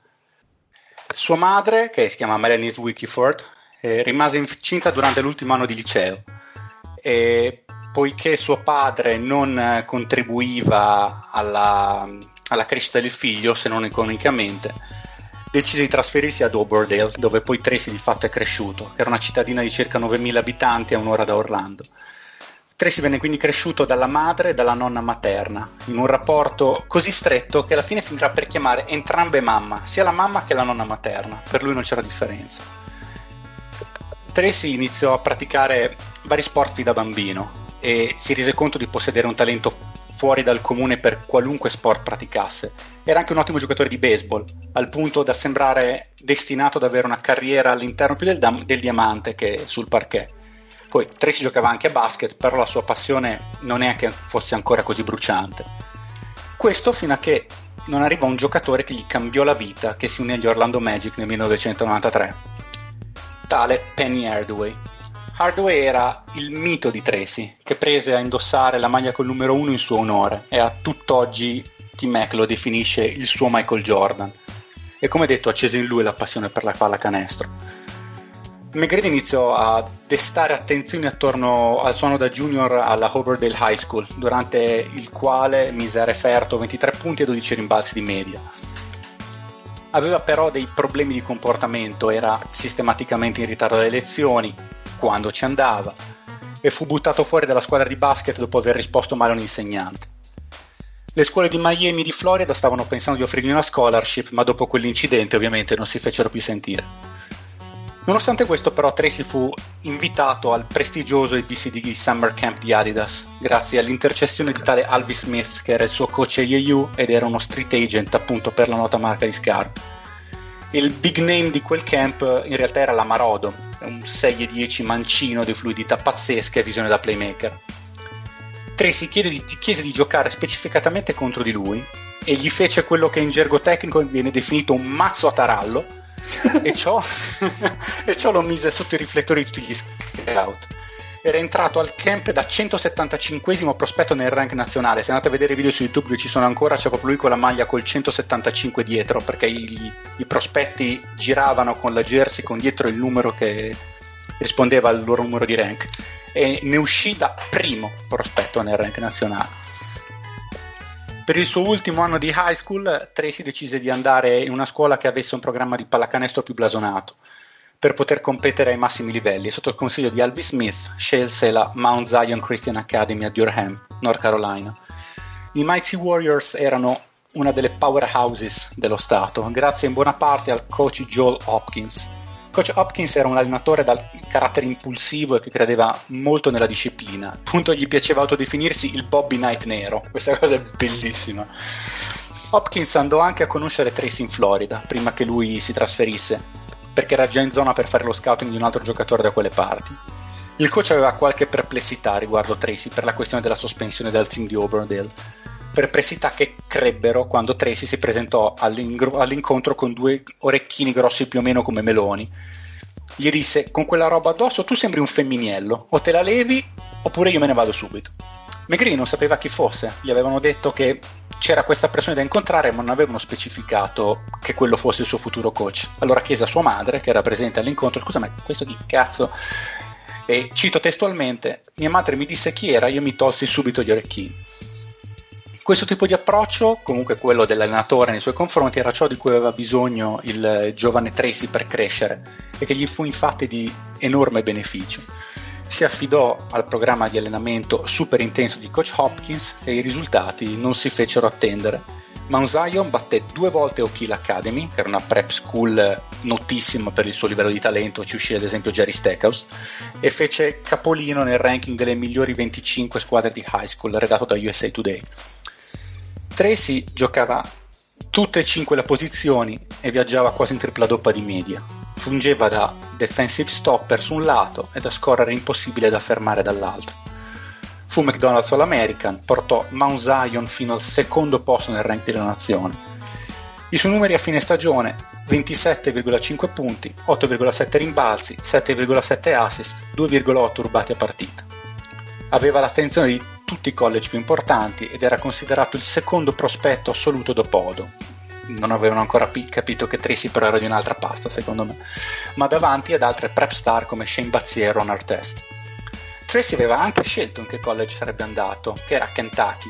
Sua madre, che si chiama Melanie Wikiford, eh, rimase incinta durante l'ultimo anno di liceo e poiché suo padre non contribuiva alla, alla crescita del figlio, se non economicamente, decise di trasferirsi ad Oberdale, dove poi Tracy di fatto è cresciuto, che era una cittadina di circa 9.000 abitanti a un'ora da Orlando. Tracy venne quindi cresciuto dalla madre e dalla nonna materna, in un rapporto così stretto che alla fine finirà per chiamare entrambe mamma, sia la mamma che la nonna materna, per lui non c'era differenza. Tracy iniziò a praticare vari sport fin da bambino e si rese conto di possedere un talento fuori dal comune per qualunque sport praticasse. Era anche un ottimo giocatore di baseball, al punto da sembrare destinato ad avere una carriera all'interno più del, dam- del diamante che sul parquet. Poi Tracy giocava anche a basket, però la sua passione non è che fosse ancora così bruciante. Questo fino a che non arrivò un giocatore che gli cambiò la vita, che si unì agli Orlando Magic nel 1993, tale Penny Hardaway. Hardaway era il mito di Tracy, che prese a indossare la maglia col numero 1 in suo onore e a tutt'oggi T. Mac lo definisce il suo Michael Jordan. E come detto accese in lui la passione per la pallacanestro. McGrady iniziò a destare attenzioni attorno al suono da junior alla Hobardale High School, durante il quale mise a referto 23 punti e 12 rimbalzi di media. Aveva però dei problemi di comportamento, era sistematicamente in ritardo alle lezioni, quando ci andava, e fu buttato fuori dalla squadra di basket dopo aver risposto male a un insegnante. Le scuole di Miami e di Florida stavano pensando di offrirgli una scholarship, ma dopo quell'incidente ovviamente non si fecero più sentire. Nonostante questo, però, Tracy fu invitato al prestigioso ABCD Summer Camp di Adidas, grazie all'intercessione di tale Alvin Smith, che era il suo coach a IAU ed era uno street agent appunto per la nota marca di scarpe. Il big name di quel camp in realtà era l'Amarodo, un 6 e 10 mancino di fluidità pazzesca e visione da playmaker. Tracy di, chiese di giocare specificatamente contro di lui e gli fece quello che in gergo tecnico viene definito un mazzo a tarallo e ciò, *laughs* e ciò lo mise sotto i riflettori di tutti gli scout. Era entrato al camp da 175 prospetto nel rank nazionale. Se andate a vedere i video su YouTube che ci sono ancora, c'è proprio lui con la maglia col 175 dietro, perché i, i prospetti giravano con la jersey con dietro il numero che rispondeva al loro numero di rank. E ne uscì da primo prospetto nel rank nazionale. Per il suo ultimo anno di high school, Tracy decise di andare in una scuola che avesse un programma di pallacanestro più blasonato per poter competere ai massimi livelli. Sotto il consiglio di Alvin Smith, scelse la Mount Zion Christian Academy a Durham, North Carolina. I Mighty Warriors erano una delle powerhouses dello Stato, grazie in buona parte al coach Joel Hopkins. Coach Hopkins era un allenatore dal carattere impulsivo e che credeva molto nella disciplina. Appunto gli piaceva autodefinirsi il Bobby Knight nero. Questa cosa è bellissima. Hopkins andò anche a conoscere Tracy in Florida prima che lui si trasferisse, perché era già in zona per fare lo scouting di un altro giocatore da quelle parti. Il coach aveva qualche perplessità riguardo Tracy per la questione della sospensione del team di Auburndale, perplessità che crebbero quando Tracy si presentò all'incontro con due orecchini grossi più o meno come meloni. Gli disse: Con quella roba addosso tu sembri un femminiello, o te la levi oppure io me ne vado subito. McGree non sapeva chi fosse, gli avevano detto che c'era questa persona da incontrare, ma non avevano specificato che quello fosse il suo futuro coach. Allora chiese a sua madre, che era presente all'incontro: Scusa, ma questo di cazzo? E cito testualmente: Mia madre mi disse chi era, io mi tolsi subito gli orecchini. Questo tipo di approccio, comunque quello dell'allenatore nei suoi confronti, era ciò di cui aveva bisogno il giovane Tracy per crescere e che gli fu infatti di enorme beneficio. Si affidò al programma di allenamento super intenso di coach Hopkins e i risultati non si fecero attendere. Mount Zion batté due volte O'Kill Academy, che era una prep school notissima per il suo livello di talento, ci uscì ad esempio Jerry Stackhouse, e fece capolino nel ranking delle migliori 25 squadre di high school redatto da USA Today. Tracy giocava tutte e cinque le posizioni e viaggiava quasi in tripla doppa di media. Fungeva da defensive stopper su un lato e da scorrere impossibile da fermare dall'altro. Fu McDonald's All-American, portò Mount Zion fino al secondo posto nel rank della nazione. I suoi numeri a fine stagione 27,5 punti, 8,7 rimbalzi, 7,7 assist, 2,8 rubati a partita. Aveva l'attenzione di tutti i college più importanti ed era considerato il secondo prospetto assoluto dopo Odo. Non avevano ancora pi- capito che Tracy però era di un'altra pasta, secondo me, ma davanti ad altre prep star come Shane Bazzier e Ron Artest. Tracy aveva anche scelto in che college sarebbe andato, che era Kentucky,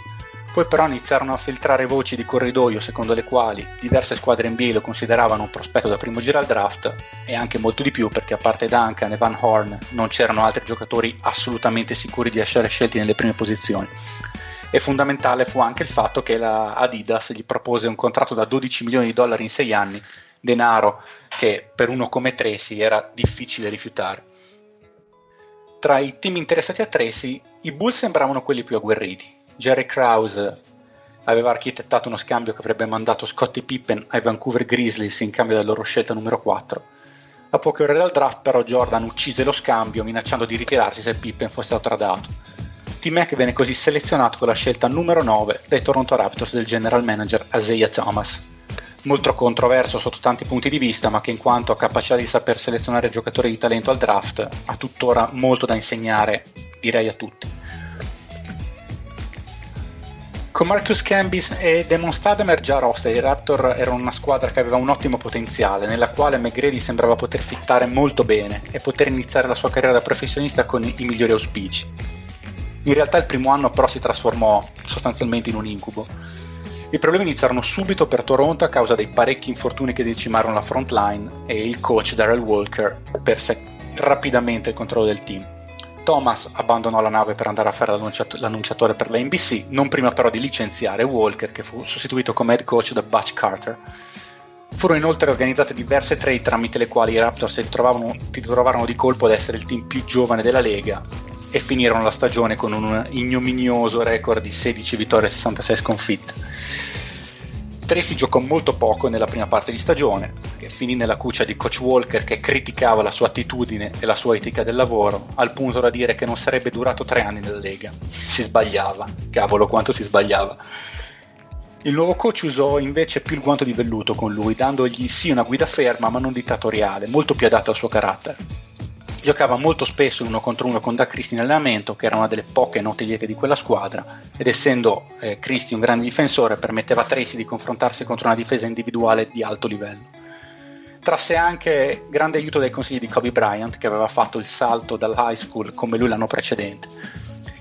poi però iniziarono a filtrare voci di corridoio secondo le quali diverse squadre NBA lo consideravano un prospetto da primo giro al draft e anche molto di più perché a parte Duncan e Van Horn non c'erano altri giocatori assolutamente sicuri di essere scelti nelle prime posizioni. E fondamentale fu anche il fatto che la Adidas gli propose un contratto da 12 milioni di dollari in 6 anni, denaro che per uno come Tracy era difficile rifiutare. Tra i team interessati a Tracy, i Bulls sembravano quelli più agguerriti, Jerry Krause aveva architettato uno scambio che avrebbe mandato Scottie Pippen ai Vancouver Grizzlies in cambio della loro scelta numero 4. A poche ore dal draft però Jordan uccise lo scambio minacciando di ritirarsi se Pippen fosse stato tradato. T-Mac venne così selezionato con la scelta numero 9 dai Toronto Raptors del general manager Isaiah Thomas. Molto controverso sotto tanti punti di vista, ma che in quanto a capacità di saper selezionare giocatori di talento al draft ha tuttora molto da insegnare, direi a tutti. Con Marcus Cambis e Demon Stademer già roster, i Raptor erano una squadra che aveva un ottimo potenziale, nella quale McGrady sembrava poter fittare molto bene e poter iniziare la sua carriera da professionista con i migliori auspici. In realtà il primo anno però si trasformò sostanzialmente in un incubo. I problemi iniziarono subito per Toronto a causa dei parecchi infortuni che decimarono la front line e il coach Darrell Walker perse rapidamente il controllo del team. Thomas abbandonò la nave per andare a fare l'annunciato- l'annunciatore per la NBC, non prima però di licenziare Walker, che fu sostituito come head coach da Butch Carter. Furono inoltre organizzate diverse trade tramite le quali i Raptors si trovavano, si trovarono di colpo ad essere il team più giovane della Lega e finirono la stagione con un ignominioso record di 16 vittorie e 66 sconfitte. Tracy giocò molto poco nella prima parte di stagione, che finì nella cuccia di coach Walker che criticava la sua attitudine e la sua etica del lavoro, al punto da dire che non sarebbe durato tre anni nella Lega. Si sbagliava, cavolo quanto si sbagliava. Il nuovo coach usò invece più il guanto di velluto con lui, dandogli sì una guida ferma ma non dittatoriale, molto più adatta al suo carattere. Giocava molto spesso uno contro uno con Da Christie in allenamento, che era una delle poche note liete di quella squadra, ed essendo eh, Christie un grande difensore, permetteva a Tracy di confrontarsi contro una difesa individuale di alto livello. Trasse anche grande aiuto dai consigli di Kobe Bryant, che aveva fatto il salto dal high school come lui l'anno precedente.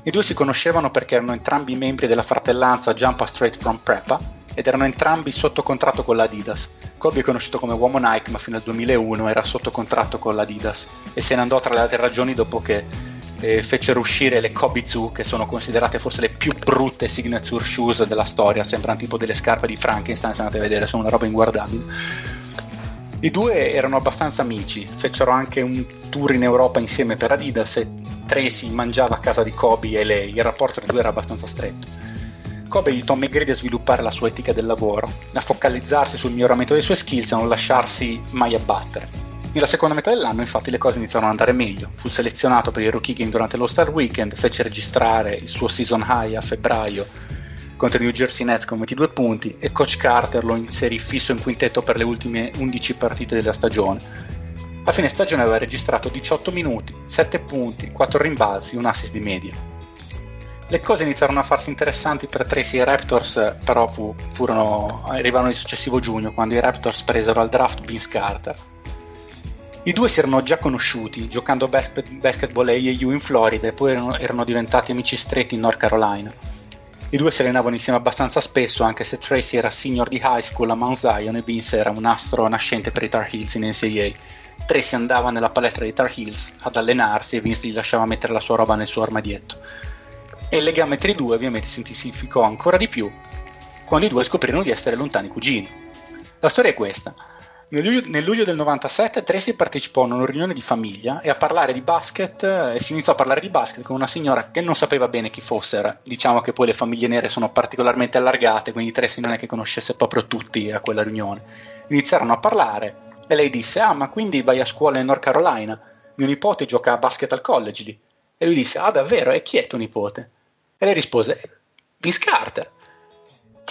I due si conoscevano perché erano entrambi membri della fratellanza Jumpa Straight from Prepa ed erano entrambi sotto contratto con l'Adidas. Kobe è conosciuto come uomo Nike, ma fino al 2001 era sotto contratto con l'Adidas e se ne andò tra le altre ragioni dopo che eh, fecero uscire le Kobe Zoo, che sono considerate forse le più brutte signature shoes della storia, sembrano tipo delle scarpe di Frankenstein, se andate a vedere, sono una roba inguardabile. I due erano abbastanza amici, fecero anche un tour in Europa insieme per Adidas e Tracy mangiava a casa di Kobe e lei, il rapporto tra i due era abbastanza stretto. Kobe aiutò McGrady a sviluppare la sua etica del lavoro, a focalizzarsi sul miglioramento delle sue skills e a non lasciarsi mai abbattere. Nella seconda metà dell'anno infatti le cose iniziarono ad andare meglio, fu selezionato per il Rookie Game durante lo Star Weekend, fece registrare il suo season high a febbraio contro i New Jersey Nets con 22 punti e Coach Carter lo inserì fisso in quintetto per le ultime 11 partite della stagione. A fine stagione aveva registrato 18 minuti, 7 punti, 4 rimbalzi, un assist di media. Le cose iniziarono a farsi interessanti per Tracy e i Raptors, però fu, furono, arrivarono il successivo giugno quando i Raptors presero al draft Vince Carter. I due si erano già conosciuti giocando basket, basketball a AAU in Florida e poi erano, erano diventati amici stretti in North Carolina. I due si allenavano insieme abbastanza spesso, anche se Tracy era senior di high school a Mount Zion e Vince era un astro nascente per i Tar Heels in NCAA. Tracy andava nella palestra dei Tar Heels ad allenarsi e Vince gli lasciava mettere la sua roba nel suo armadietto. E il legame tra i due ovviamente si intensificò ancora di più quando i due scoprirono di essere lontani cugini. La storia è questa. Nel luglio, nel luglio, del 97 Tracy partecipò a una riunione di famiglia e a parlare di basket e si iniziò a parlare di basket con una signora che non sapeva bene chi fosse. Diciamo che poi le famiglie nere sono particolarmente allargate, quindi Tracy non è che conoscesse proprio tutti a quella riunione. Iniziarono a parlare e lei disse: Ah, ma quindi vai a scuola in North Carolina? Mio nipote gioca a basket al college lì. E lui disse: Ah, davvero? E chi è tuo nipote? E lei rispose: Vince Carter.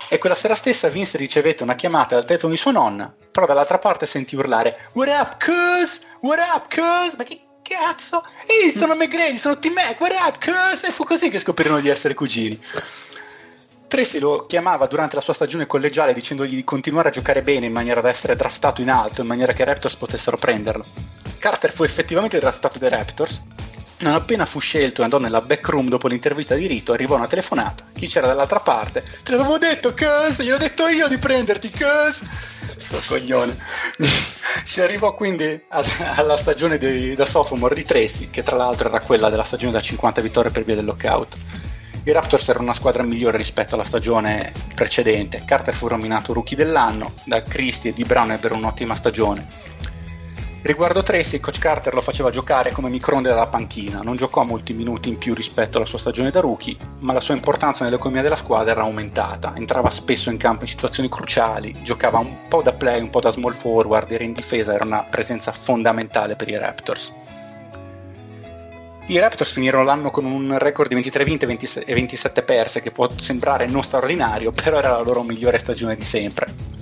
E quella sera stessa Vince ricevette una chiamata dal telefono di sua nonna, però dall'altra parte sentì urlare What up, cuz? What up, cuz? Ma che cazzo? Ehi, sono McGrady, sono T-Mac, what up, cuz? E fu così che scoprirono di essere cugini. Tracy lo chiamava durante la sua stagione collegiale dicendogli di continuare a giocare bene in maniera da essere draftato in alto, in maniera che i Raptors potessero prenderlo. Carter fu effettivamente draftato dai Raptors non appena fu scelto e andò nella backroom dopo l'intervista di rito, arrivò una telefonata. Chi c'era dall'altra parte? Te l'avevo detto, cuz! Gliel'ho detto io di prenderti, cuz! Sto coglione. *laughs* si arrivò quindi a, alla stagione di, da sophomore di Tracy, che tra l'altro era quella della stagione da 50 vittorie per via del lockout. I Raptors erano una squadra migliore rispetto alla stagione precedente. Carter fu nominato rookie dell'anno, da Christie e Di Brown ebbero un'ottima stagione. Riguardo Tracy, Coach Carter lo faceva giocare come microonde dalla panchina, non giocò molti minuti in più rispetto alla sua stagione da rookie, ma la sua importanza nell'economia della squadra era aumentata, entrava spesso in campo in situazioni cruciali, giocava un po' da play, un po' da small forward, era in difesa, era una presenza fondamentale per i Raptors. I Raptors finirono l'anno con un record di 23 vinte e 27 perse, che può sembrare non straordinario, però era la loro migliore stagione di sempre.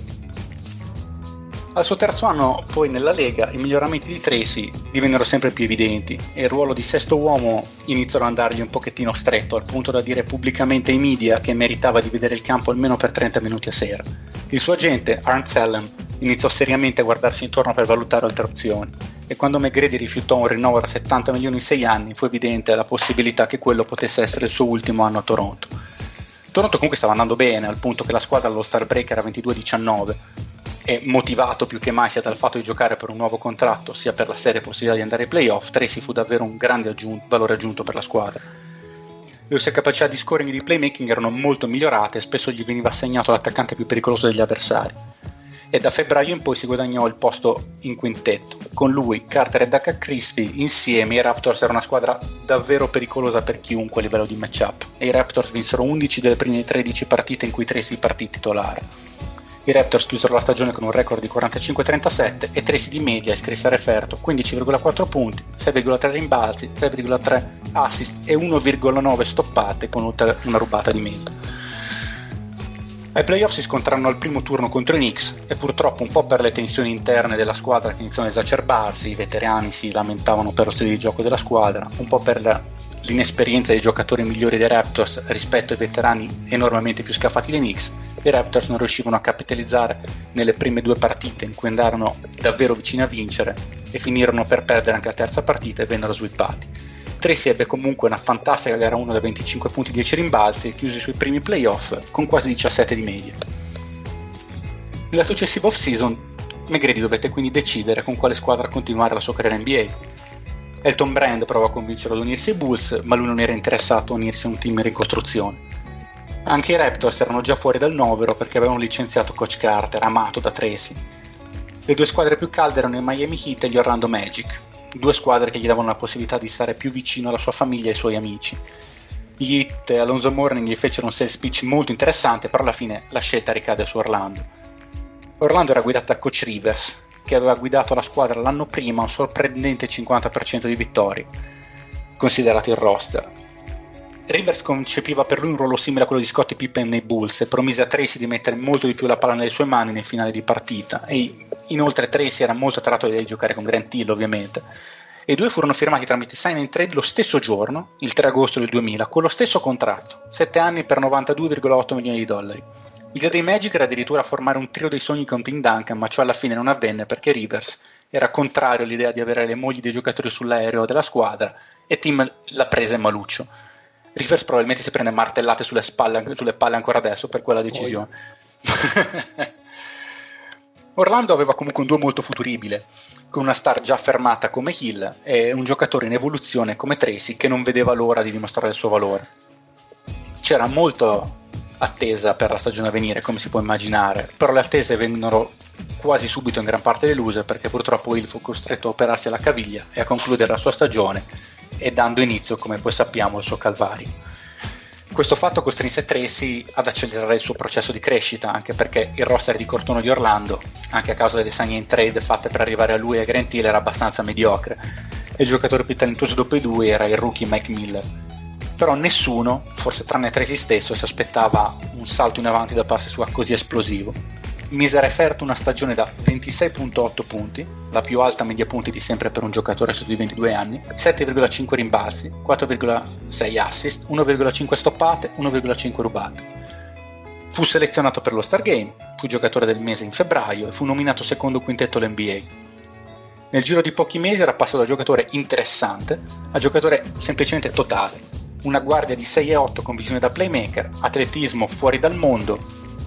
Al suo terzo anno poi nella Lega i miglioramenti di Tracy divennero sempre più evidenti e il ruolo di sesto uomo iniziò ad andargli un pochettino stretto al punto da dire pubblicamente ai media che meritava di vedere il campo almeno per 30 minuti a sera. Il suo agente, Arndt Sellem, iniziò seriamente a guardarsi intorno per valutare altre opzioni e quando McGrady rifiutò un rinnovo da 70 milioni in 6 anni fu evidente la possibilità che quello potesse essere il suo ultimo anno a Toronto. Toronto comunque stava andando bene al punto che la squadra allo Star Break era 22-19 e motivato più che mai sia dal fatto di giocare per un nuovo contratto sia per la seria possibilità di andare ai playoff, Tracy fu davvero un grande aggiun- valore aggiunto per la squadra. Le sue capacità di scoring e di playmaking erano molto migliorate e spesso gli veniva assegnato l'attaccante più pericoloso degli avversari. E da febbraio in poi si guadagnò il posto in quintetto. Con lui, Carter e Daka Christie insieme i Raptors erano una squadra davvero pericolosa per chiunque a livello di matchup e i Raptors vinsero 11 delle prime 13 partite in cui Tracy partì titolare. I Raptors chiusero la stagione con un record di 45-37 e Tracy di media iscrisse a referto 15,4 punti, 6,3 rimbalzi, 3,3 assist e 1,9 stoppate con una rubata di media. Ai playoff si scontrarono al primo turno contro i Knicks e purtroppo un po' per le tensioni interne della squadra che iniziano ad esacerbarsi, i veterani si lamentavano per lo stile di gioco della squadra, un po' per l'inesperienza dei giocatori migliori dei Raptors rispetto ai veterani enormemente più scafati dei Knicks, i Raptors non riuscivano a capitalizzare nelle prime due partite in cui andarono davvero vicini a vincere e finirono per perdere anche la terza partita e vennero swippati. Tracy ebbe comunque una fantastica gara 1 da 25 punti e 10 rimbalzi e chiuse i suoi primi playoff con quasi 17 di media. Nella successiva off-season McGrady dovette quindi decidere con quale squadra continuare la sua carriera NBA Elton Brand provò a convincerlo ad unirsi ai Bulls, ma lui non era interessato a unirsi a un team in ricostruzione. Anche i Raptors erano già fuori dal novero perché avevano licenziato Coach Carter, amato da Tracy. Le due squadre più calde erano i Miami Heat e gli Orlando Magic, due squadre che gli davano la possibilità di stare più vicino alla sua famiglia e ai suoi amici. Gli Heat e Alonso Morning gli fecero un sales pitch molto interessante, però alla fine la scelta ricade su Orlando. Orlando era guidata da Coach Rivers, che aveva guidato la squadra l'anno prima un sorprendente 50% di vittorie, considerato il roster. Rivers concepiva per lui un ruolo simile a quello di Scottie Pippen nei Bulls e promise a Tracy di mettere molto di più la palla nelle sue mani nel finale di partita e inoltre Tracy era molto attratto di giocare con Grant Hill ovviamente e i due furono firmati tramite sign and trade lo stesso giorno, il 3 agosto del 2000, con lo stesso contratto, 7 anni per 92,8 milioni di dollari. L'idea dei Magic era addirittura formare un trio dei sogni con Tim Duncan, ma ciò alla fine non avvenne perché Rivers era contrario all'idea di avere le mogli dei giocatori sull'aereo della squadra e Tim la prese maluccio. Rivers probabilmente si prende martellate sulle, spalle, sulle palle ancora adesso per quella decisione. *laughs* Orlando aveva comunque un duo molto futuribile, con una star già fermata come Hill e un giocatore in evoluzione come Tracy che non vedeva l'ora di dimostrare il suo valore. C'era molto attesa per la stagione a venire, come si può immaginare, però le attese vennero quasi subito in gran parte deluse perché purtroppo Hill fu costretto a operarsi alla caviglia e a concludere la sua stagione e dando inizio, come poi sappiamo, al suo calvario. Questo fatto costrinse Tracy ad accelerare il suo processo di crescita, anche perché il roster di Cortono di Orlando, anche a causa delle sign in trade fatte per arrivare a lui e a Grant Hill, era abbastanza mediocre, e il giocatore più talentuoso dopo i due era il rookie Mike Miller. Però nessuno, forse tranne Tracy stesso, si aspettava un salto in avanti da parte sua così esplosivo mise a referto una stagione da 26.8 punti, la più alta media punti di sempre per un giocatore su di 22 anni, 7,5 rimbalzi, 4,6 assist, 1,5 stoppate, 1,5 rubate. Fu selezionato per lo Star Game, fu giocatore del mese in febbraio e fu nominato secondo quintetto all'NBA. Nel giro di pochi mesi era passato da giocatore interessante a giocatore semplicemente totale, una guardia di 6 e 8 con visione da playmaker, atletismo fuori dal mondo,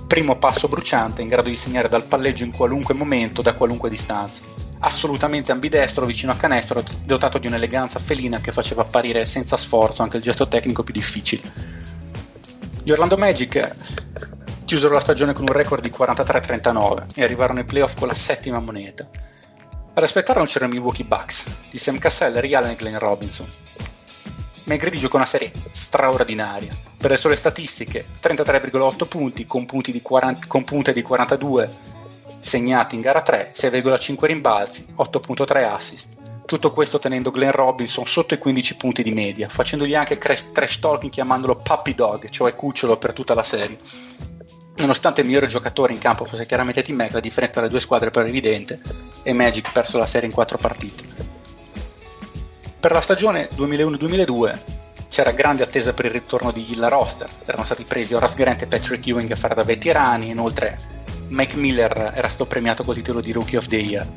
primo passo bruciante in grado di segnare dal palleggio in qualunque momento, da qualunque distanza. Assolutamente ambidestro, vicino a canestro, dotato di un'eleganza felina che faceva apparire senza sforzo anche il gesto tecnico più difficile. Gli Orlando Magic chiusero la stagione con un record di 43-39 e arrivarono ai playoff con la settima moneta. Ad aspettarlo c'erano i Milwaukee Bucks, di Sam Cassell, Allen e Glenn Robinson. McGrady giocò una serie straordinaria. Per le sole statistiche, 33,8 punti con, punti di 40, con punte di 42 segnati in gara 3, 6,5 rimbalzi, 8,3 assist. Tutto questo tenendo Glenn Robinson sotto i 15 punti di media, facendogli anche trash talking chiamandolo puppy dog, cioè cucciolo per tutta la serie. Nonostante il migliore giocatore in campo fosse chiaramente Team Mac, la differenza tra le due squadre era evidente e Magic perso la serie in 4 partite. Per la stagione 2001-2002 c'era grande attesa per il ritorno di Hill roster, erano stati presi Horace Grant e Patrick Ewing a fare da veterani, inoltre Mike Miller era stato premiato col titolo di Rookie of the Year.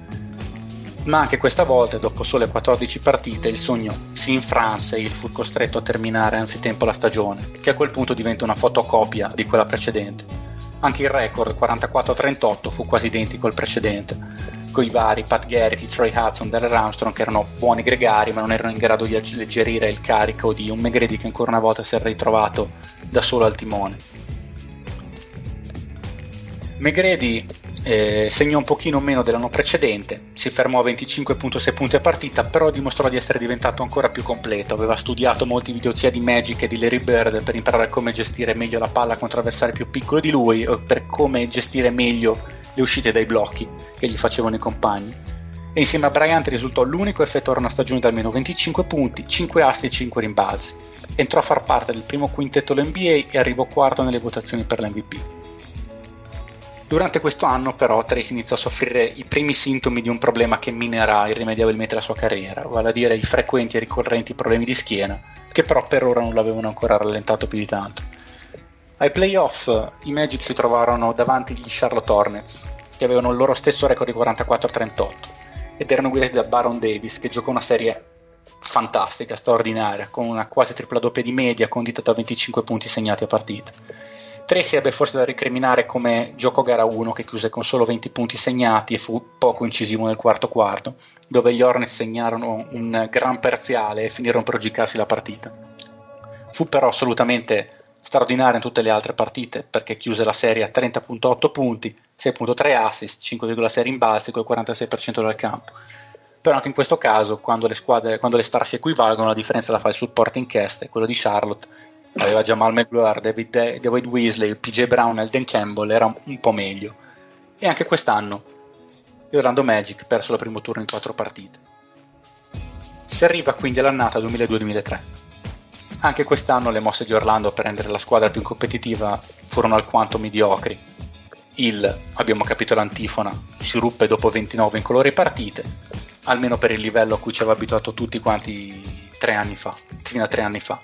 Ma anche questa volta, dopo sole 14 partite, il sogno si infranse e il fu costretto a terminare anzitempo la stagione, che a quel punto diventa una fotocopia di quella precedente. Anche il record 44-38 fu quasi identico al precedente, con i vari Pat Garrity, Troy Hudson, Darrell Armstrong che erano buoni gregari ma non erano in grado di alleggerire il carico di un McGrady che ancora una volta si era ritrovato da solo al timone. McGrady eh, segnò un pochino meno dell'anno precedente, si fermò a 25.6 punti a partita, però dimostrò di essere diventato ancora più completo. Aveva studiato molti video sia di Magic e di Larry Bird per imparare come gestire meglio la palla contro avversari più piccoli di lui, o per come gestire meglio le uscite dai blocchi che gli facevano i compagni. E insieme a Bryant risultò l'unico a effettuare una stagione da almeno 25 punti, 5 asti e 5 rimbalzi. Entrò a far parte del primo quintetto dell'NBA e arrivò quarto nelle votazioni per l'MVP. Durante questo anno però Tracy iniziò a soffrire i primi sintomi di un problema che minerà irrimediabilmente la sua carriera, vale a dire i frequenti e ricorrenti problemi di schiena, che però per ora non l'avevano ancora rallentato più di tanto. Ai playoff i Magic si trovarono davanti gli Charlotte Hornets, che avevano il loro stesso record di 44-38, ed erano guidati da Baron Davis, che giocò una serie fantastica, straordinaria, con una quasi tripla doppia di media, condita da 25 punti segnati a partita. Tracy ebbe forse da ricriminare come gioco gara 1 che chiuse con solo 20 punti segnati e fu poco incisivo nel quarto quarto, dove gli Hornets segnarono un gran parziale e finirono per giocarsi la partita. Fu però assolutamente straordinaria in tutte le altre partite perché chiuse la serie a 30.8 punti, 6.3 assist, 5,6 rimbalzi col 46% dal campo. Però anche in questo caso, quando le, squadre, quando le star si equivalgono, la differenza la fa il supporting cast quello di Charlotte aveva Jamal McGlure, David, David Weasley, PJ Brown Elden Campbell era un po' meglio. E anche quest'anno gli Orlando Magic perso il primo turno in quattro partite. Si arriva quindi all'annata 2002-2003 Anche quest'anno le mosse di Orlando per rendere la squadra più competitiva furono alquanto mediocri. Il, abbiamo capito l'antifona, si ruppe dopo 29 incolori partite, almeno per il livello a cui ci aveva abituato tutti quanti tre anni fa, fino a tre anni fa.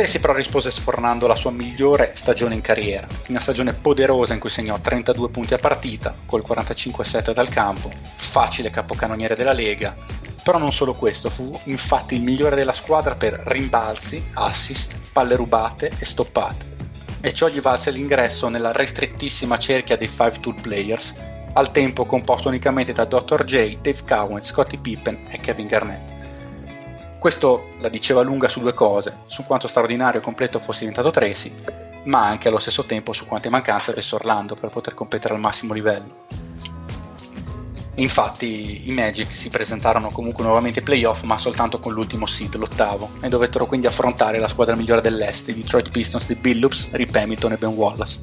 Tracy però rispose sfornando la sua migliore stagione in carriera, una stagione poderosa in cui segnò 32 punti a partita, col 45-7 dal campo, facile capocannoniere della Lega, però non solo questo, fu infatti il migliore della squadra per rimbalzi, assist, palle rubate e stoppate. E ciò gli valse l'ingresso nella ristrettissima cerchia dei 5 tool players, al tempo composto unicamente da Dr. J, Dave Cowan, Scottie Pippen e Kevin Garnett. Questo la diceva lunga su due cose, su quanto straordinario e completo fosse diventato Tracy, ma anche allo stesso tempo su quante mancanze avesse Orlando per poter competere al massimo livello. Infatti i Magic si presentarono comunque nuovamente ai playoff ma soltanto con l'ultimo seed, l'ottavo, e dovettero quindi affrontare la squadra migliore dell'est, i Detroit Pistons di Billups, Rip Hamilton e Ben Wallace.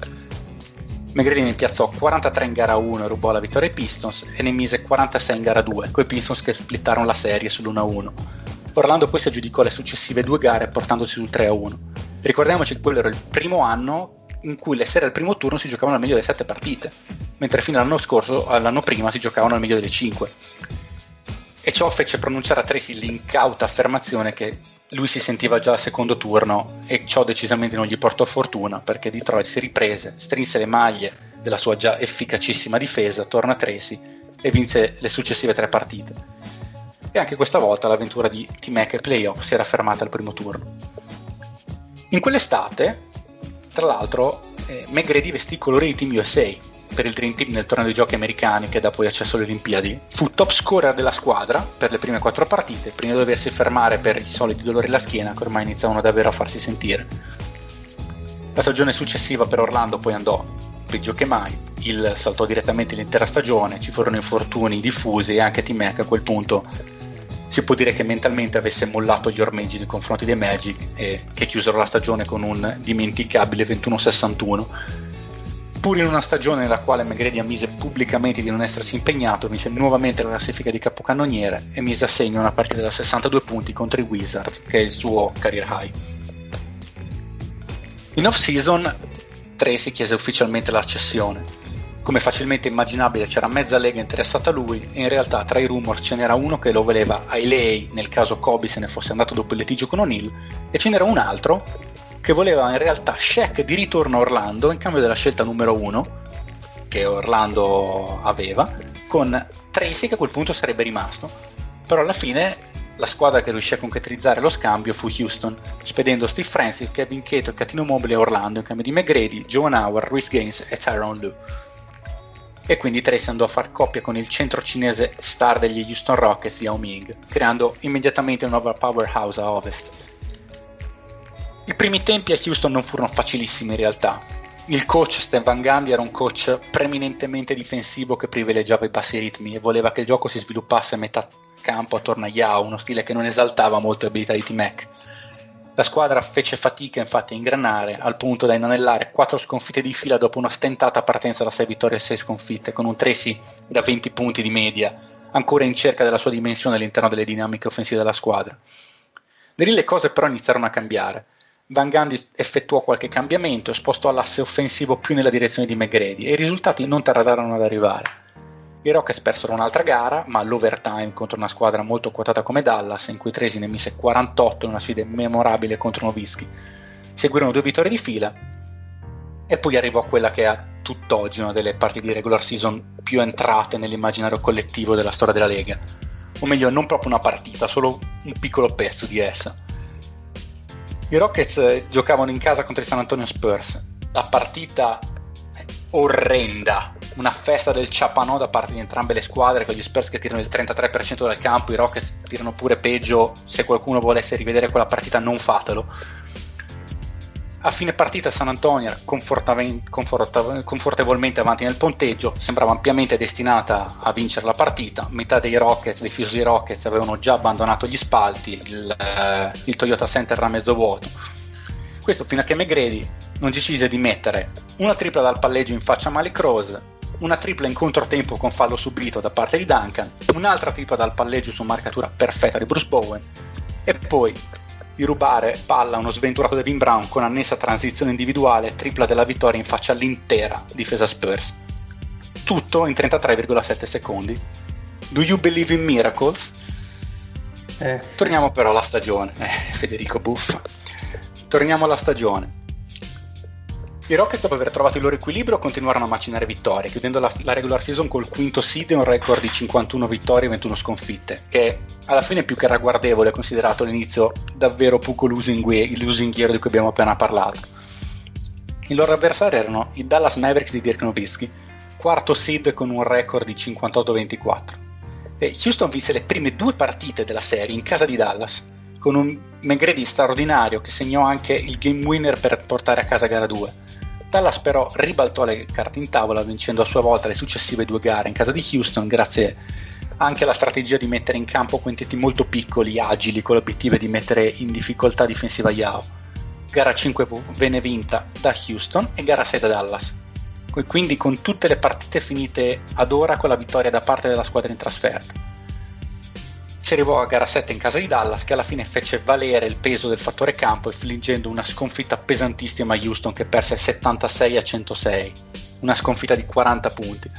McGrady piazzò 43 in gara 1 e rubò la vittoria ai Pistons e ne mise 46 in gara 2, coi Pistons che splittarono la serie sull'1-1. Orlando poi si aggiudicò le successive due gare portandosi sul 3-1. Ricordiamoci che quello era il primo anno in cui le serie al primo turno si giocavano al meglio delle 7 partite, mentre fino all'anno scorso, l'anno prima, si giocavano al meglio delle 5. E ciò fece pronunciare a Tracy l'incauta affermazione che lui si sentiva già al secondo turno e ciò decisamente non gli portò fortuna perché Detroit si riprese, strinse le maglie della sua già efficacissima difesa, torna a Tracy e vinse le successive tre partite. E anche questa volta l'avventura di T-Mac e playoff si era fermata al primo turno. In quell'estate, tra l'altro, eh, McGrady vestì i colori di Team USA per il Dream Team nel torneo dei giochi americani che dà poi accesso alle Olimpiadi. Fu top scorer della squadra per le prime quattro partite, prima di doversi fermare per i soliti dolori alla schiena che ormai iniziavano davvero a farsi sentire. La stagione successiva per Orlando poi andò peggio che mai, il saltò direttamente l'intera stagione, ci furono infortuni diffusi e anche T-Mac a quel punto si può dire che mentalmente avesse mollato gli ormeggi nei confronti dei Magic e che chiusero la stagione con un dimenticabile 21-61 pur in una stagione nella quale McGrady ammise pubblicamente di non essersi impegnato, mise nuovamente la classifica di capocannoniere e mise a segno una partita da 62 punti contro i Wizards, che è il suo career high. In off-season, Tracy chiese ufficialmente la cessione. Come facilmente immaginabile c'era mezza lega interessata a lui e in realtà tra i rumors ce n'era uno che lo voleva ai lei nel caso Kobe se ne fosse andato dopo il litigio con O'Neill e ce n'era un altro che voleva in realtà Shaq di ritorno a Orlando in cambio della scelta numero uno che Orlando aveva con Tracy che a quel punto sarebbe rimasto però alla fine la squadra che riuscì a concretizzare lo scambio fu Houston, spedendo Steve Francis, Kevin e Catino Mobile a Orlando in cambio di McGrady, Joan Howard, Rhys Gaines e Tyrone Lue. E quindi Tracy andò a far coppia con il centro cinese star degli Houston Rockets Yao Ming, creando immediatamente una nuova powerhouse a ovest. I primi tempi a Houston non furono facilissimi in realtà. Il coach Stan Van Gundy era un coach preminentemente difensivo che privilegiava i bassi ritmi e voleva che il gioco si sviluppasse a metà campo attorno a Yao, uno stile che non esaltava molto le abilità di T-Mac. La squadra fece fatica infatti a ingranare al punto da inanellare quattro sconfitte di fila dopo una stentata partenza da 6 vittorie e 6 sconfitte, con un Tracy da 20 punti di media, ancora in cerca della sua dimensione all'interno delle dinamiche offensive della squadra. Da lì le cose però iniziarono a cambiare. Van Gundy effettuò qualche cambiamento e spostò l'asse offensivo più nella direzione di McGrady e i risultati non tardarono ad arrivare. I Rockets persero un'altra gara, ma all'overtime contro una squadra molto quotata come Dallas, in cui Tracy ne mise 48 in una sfida memorabile contro Novischi. Seguirono due vittorie di fila e poi arrivò quella che è a tutt'oggi una delle partite di regular season più entrate nell'immaginario collettivo della storia della Lega. O meglio, non proprio una partita, solo un piccolo pezzo di essa. I Rockets eh, giocavano in casa contro i San Antonio Spurs. La partita orrenda, una festa del ciapanò da parte di entrambe le squadre, con gli Spurs che tirano il 33% dal campo, i Rockets tirano pure peggio, se qualcuno volesse rivedere quella partita non fatelo. A fine partita San Antonio era confortevolmente avanti nel ponteggio, sembrava ampiamente destinata a vincere la partita, metà dei Rockets, dei Fusey Rockets avevano già abbandonato gli spalti, il, eh, il Toyota Center era mezzo vuoto. Questo fino a che McGrady non decise di mettere una tripla dal palleggio in faccia a Malik Rose, una tripla in controtempo con fallo subito da parte di Duncan, un'altra tripla dal palleggio su marcatura perfetta di Bruce Bowen e poi di rubare palla a uno sventurato Devin Brown con annessa transizione individuale, tripla della vittoria in faccia all'intera difesa Spurs. Tutto in 33,7 secondi. Do you believe in miracles?
Eh,
Torniamo però alla stagione. Eh, Federico Buffa. Torniamo alla stagione. I Rockets, dopo aver trovato il loro equilibrio, continuarono a macinare vittorie, chiudendo la, la regular season col quinto seed e un record di 51 vittorie e 21 sconfitte, che alla fine più che ragguardevole è considerato l'inizio davvero poco lusinghiero di cui abbiamo appena parlato. I loro avversari erano i Dallas Mavericks di Dirk Nowitzki, quarto seed con un record di 58-24. E Houston vinse le prime due partite della serie in casa di Dallas, con un McGrady straordinario che segnò anche il game winner per portare a casa gara 2. Dallas però ribaltò le carte in tavola vincendo a sua volta le successive due gare in casa di Houston grazie anche alla strategia di mettere in campo quintetti molto piccoli, agili, con l'obiettivo di mettere in difficoltà difensiva Yao. Gara 5 venne vinta da Houston e gara 6 da Dallas. Quindi con tutte le partite finite ad ora con la vittoria da parte della squadra in trasferta si arrivò a gara 7 in casa di Dallas che alla fine fece valere il peso del fattore campo infliggendo una sconfitta pesantissima a Houston che perse 76 a 106, una sconfitta di 40 punti.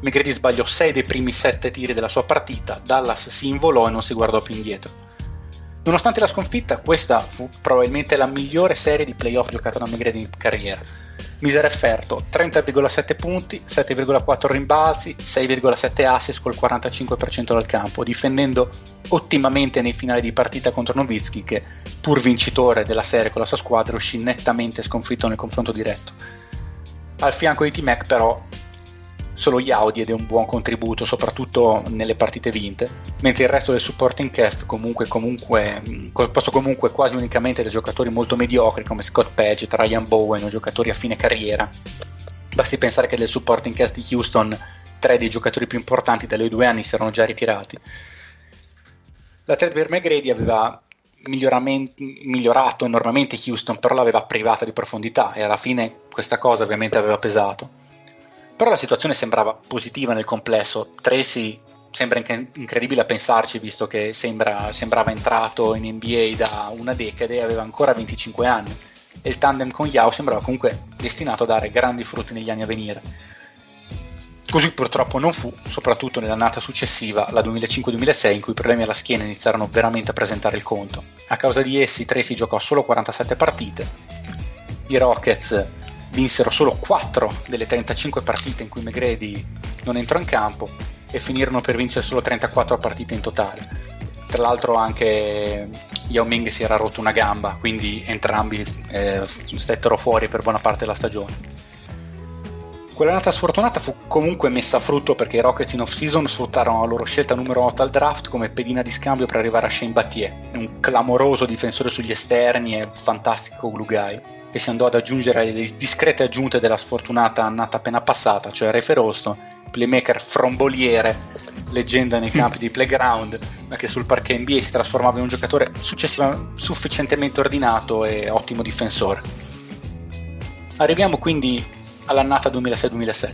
McGrady sbagliò 6 dei primi 7 tiri della sua partita, Dallas si involò e non si guardò più indietro. Nonostante la sconfitta, questa fu probabilmente la migliore serie di playoff giocata da McGrady in carriera mise referto 30,7 punti, 7,4 rimbalzi, 6,7 assist col 45% dal campo, difendendo ottimamente nei finali di partita contro Nowitzki che, pur vincitore della serie con la sua squadra, uscì nettamente sconfitto nel confronto diretto. Al fianco di T-Mac però solo Yao diede un buon contributo, soprattutto nelle partite vinte, mentre il resto del supporting cast, comunque, comunque, composto comunque quasi unicamente da giocatori molto mediocri come Scott Page, Ryan Bowen o giocatori a fine carriera. Basti pensare che del supporting cast di Houston tre dei giocatori più importanti dai due anni si erano già ritirati. La trade per McGrady aveva migliorato enormemente Houston, però l'aveva privata di profondità e alla fine questa cosa ovviamente aveva pesato però la situazione sembrava positiva nel complesso. Tracy sembra inc- incredibile a pensarci, visto che sembra, sembrava entrato in NBA da una decade e aveva ancora 25 anni. E il tandem con Yao sembrava comunque destinato a dare grandi frutti negli anni a venire. Così purtroppo non fu, soprattutto nell'annata successiva, la 2005-2006, in cui i problemi alla schiena iniziarono veramente a presentare il conto. A causa di essi, Tracy giocò solo 47 partite. I Rockets vinsero solo 4 delle 35 partite in cui McGrady non entrò in campo e finirono per vincere solo 34 partite in totale. Tra l'altro anche Yao Ming si era rotto una gamba, quindi entrambi eh, stettero fuori per buona parte della stagione. Quell'annata sfortunata fu comunque messa a frutto perché i Rockets in off-season sfruttarono la loro scelta numero 8 al draft come pedina di scambio per arrivare a Shane Battier, un clamoroso difensore sugli esterni e fantastico guy che si andò ad aggiungere le discrete aggiunte della sfortunata annata appena passata, cioè Refe Rosto, playmaker fromboliere, leggenda nei campi di playground, ma che sul parquet NBA si trasformava in un giocatore sufficientemente ordinato e ottimo difensore. Arriviamo quindi all'annata 2006-2007.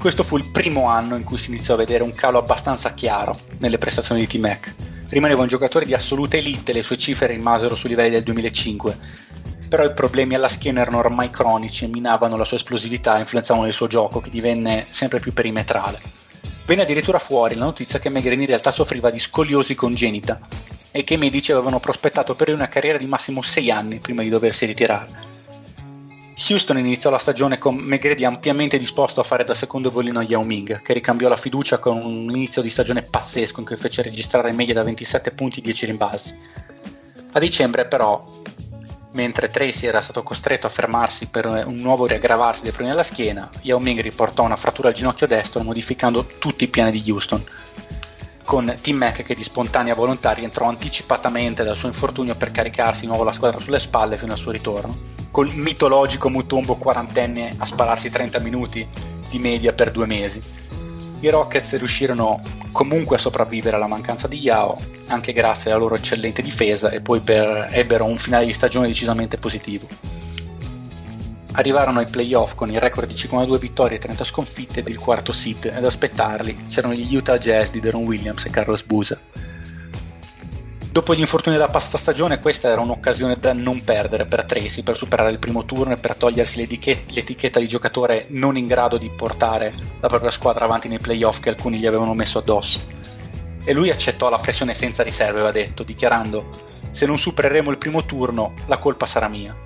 Questo fu il primo anno in cui si iniziò a vedere un calo abbastanza chiaro nelle prestazioni di T-Mac. Rimaneva un giocatore di assoluta elite, le sue cifre rimasero sui livelli del 2005, però i problemi alla schiena erano ormai cronici e minavano la sua esplosività e influenzavano il suo gioco che divenne sempre più perimetrale. Venne addirittura fuori la notizia che Megren in realtà soffriva di scoliosi congenita e che i medici avevano prospettato per lui una carriera di massimo 6 anni prima di doversi ritirare. Houston iniziò la stagione con McGrady ampiamente disposto a fare da secondo volino a Yao Ming, che ricambiò la fiducia con un inizio di stagione pazzesco in cui fece registrare in media da 27 punti e 10 rimbalzi. A dicembre però Mentre Tracy era stato costretto a fermarsi per un nuovo riaggravarsi dei problemi alla schiena, Yao Ming riportò una frattura al ginocchio destro modificando tutti i piani di Houston, con Tim Mack che di spontanea volontà rientrò anticipatamente dal suo infortunio per caricarsi di nuovo la squadra sulle spalle fino al suo ritorno, col mitologico Mutombo quarantenne a spararsi 30 minuti di media per due mesi i Rockets riuscirono comunque a sopravvivere alla mancanza di Yao, anche grazie alla loro eccellente difesa, e poi per, ebbero un finale di stagione decisamente positivo. Arrivarono ai playoff con il record di 52 vittorie e 30 sconfitte ed il quarto seed, ed ad aspettarli c'erano gli Utah Jazz di Deron Williams e Carlos Boozer. Dopo gli infortuni della passata stagione, questa era un'occasione da non perdere per Tracy per superare il primo turno e per togliersi l'etichet- l'etichetta di giocatore non in grado di portare la propria squadra avanti nei playoff che alcuni gli avevano messo addosso. E lui accettò la pressione senza riserve, aveva detto, dichiarando: Se non supereremo il primo turno, la colpa sarà mia.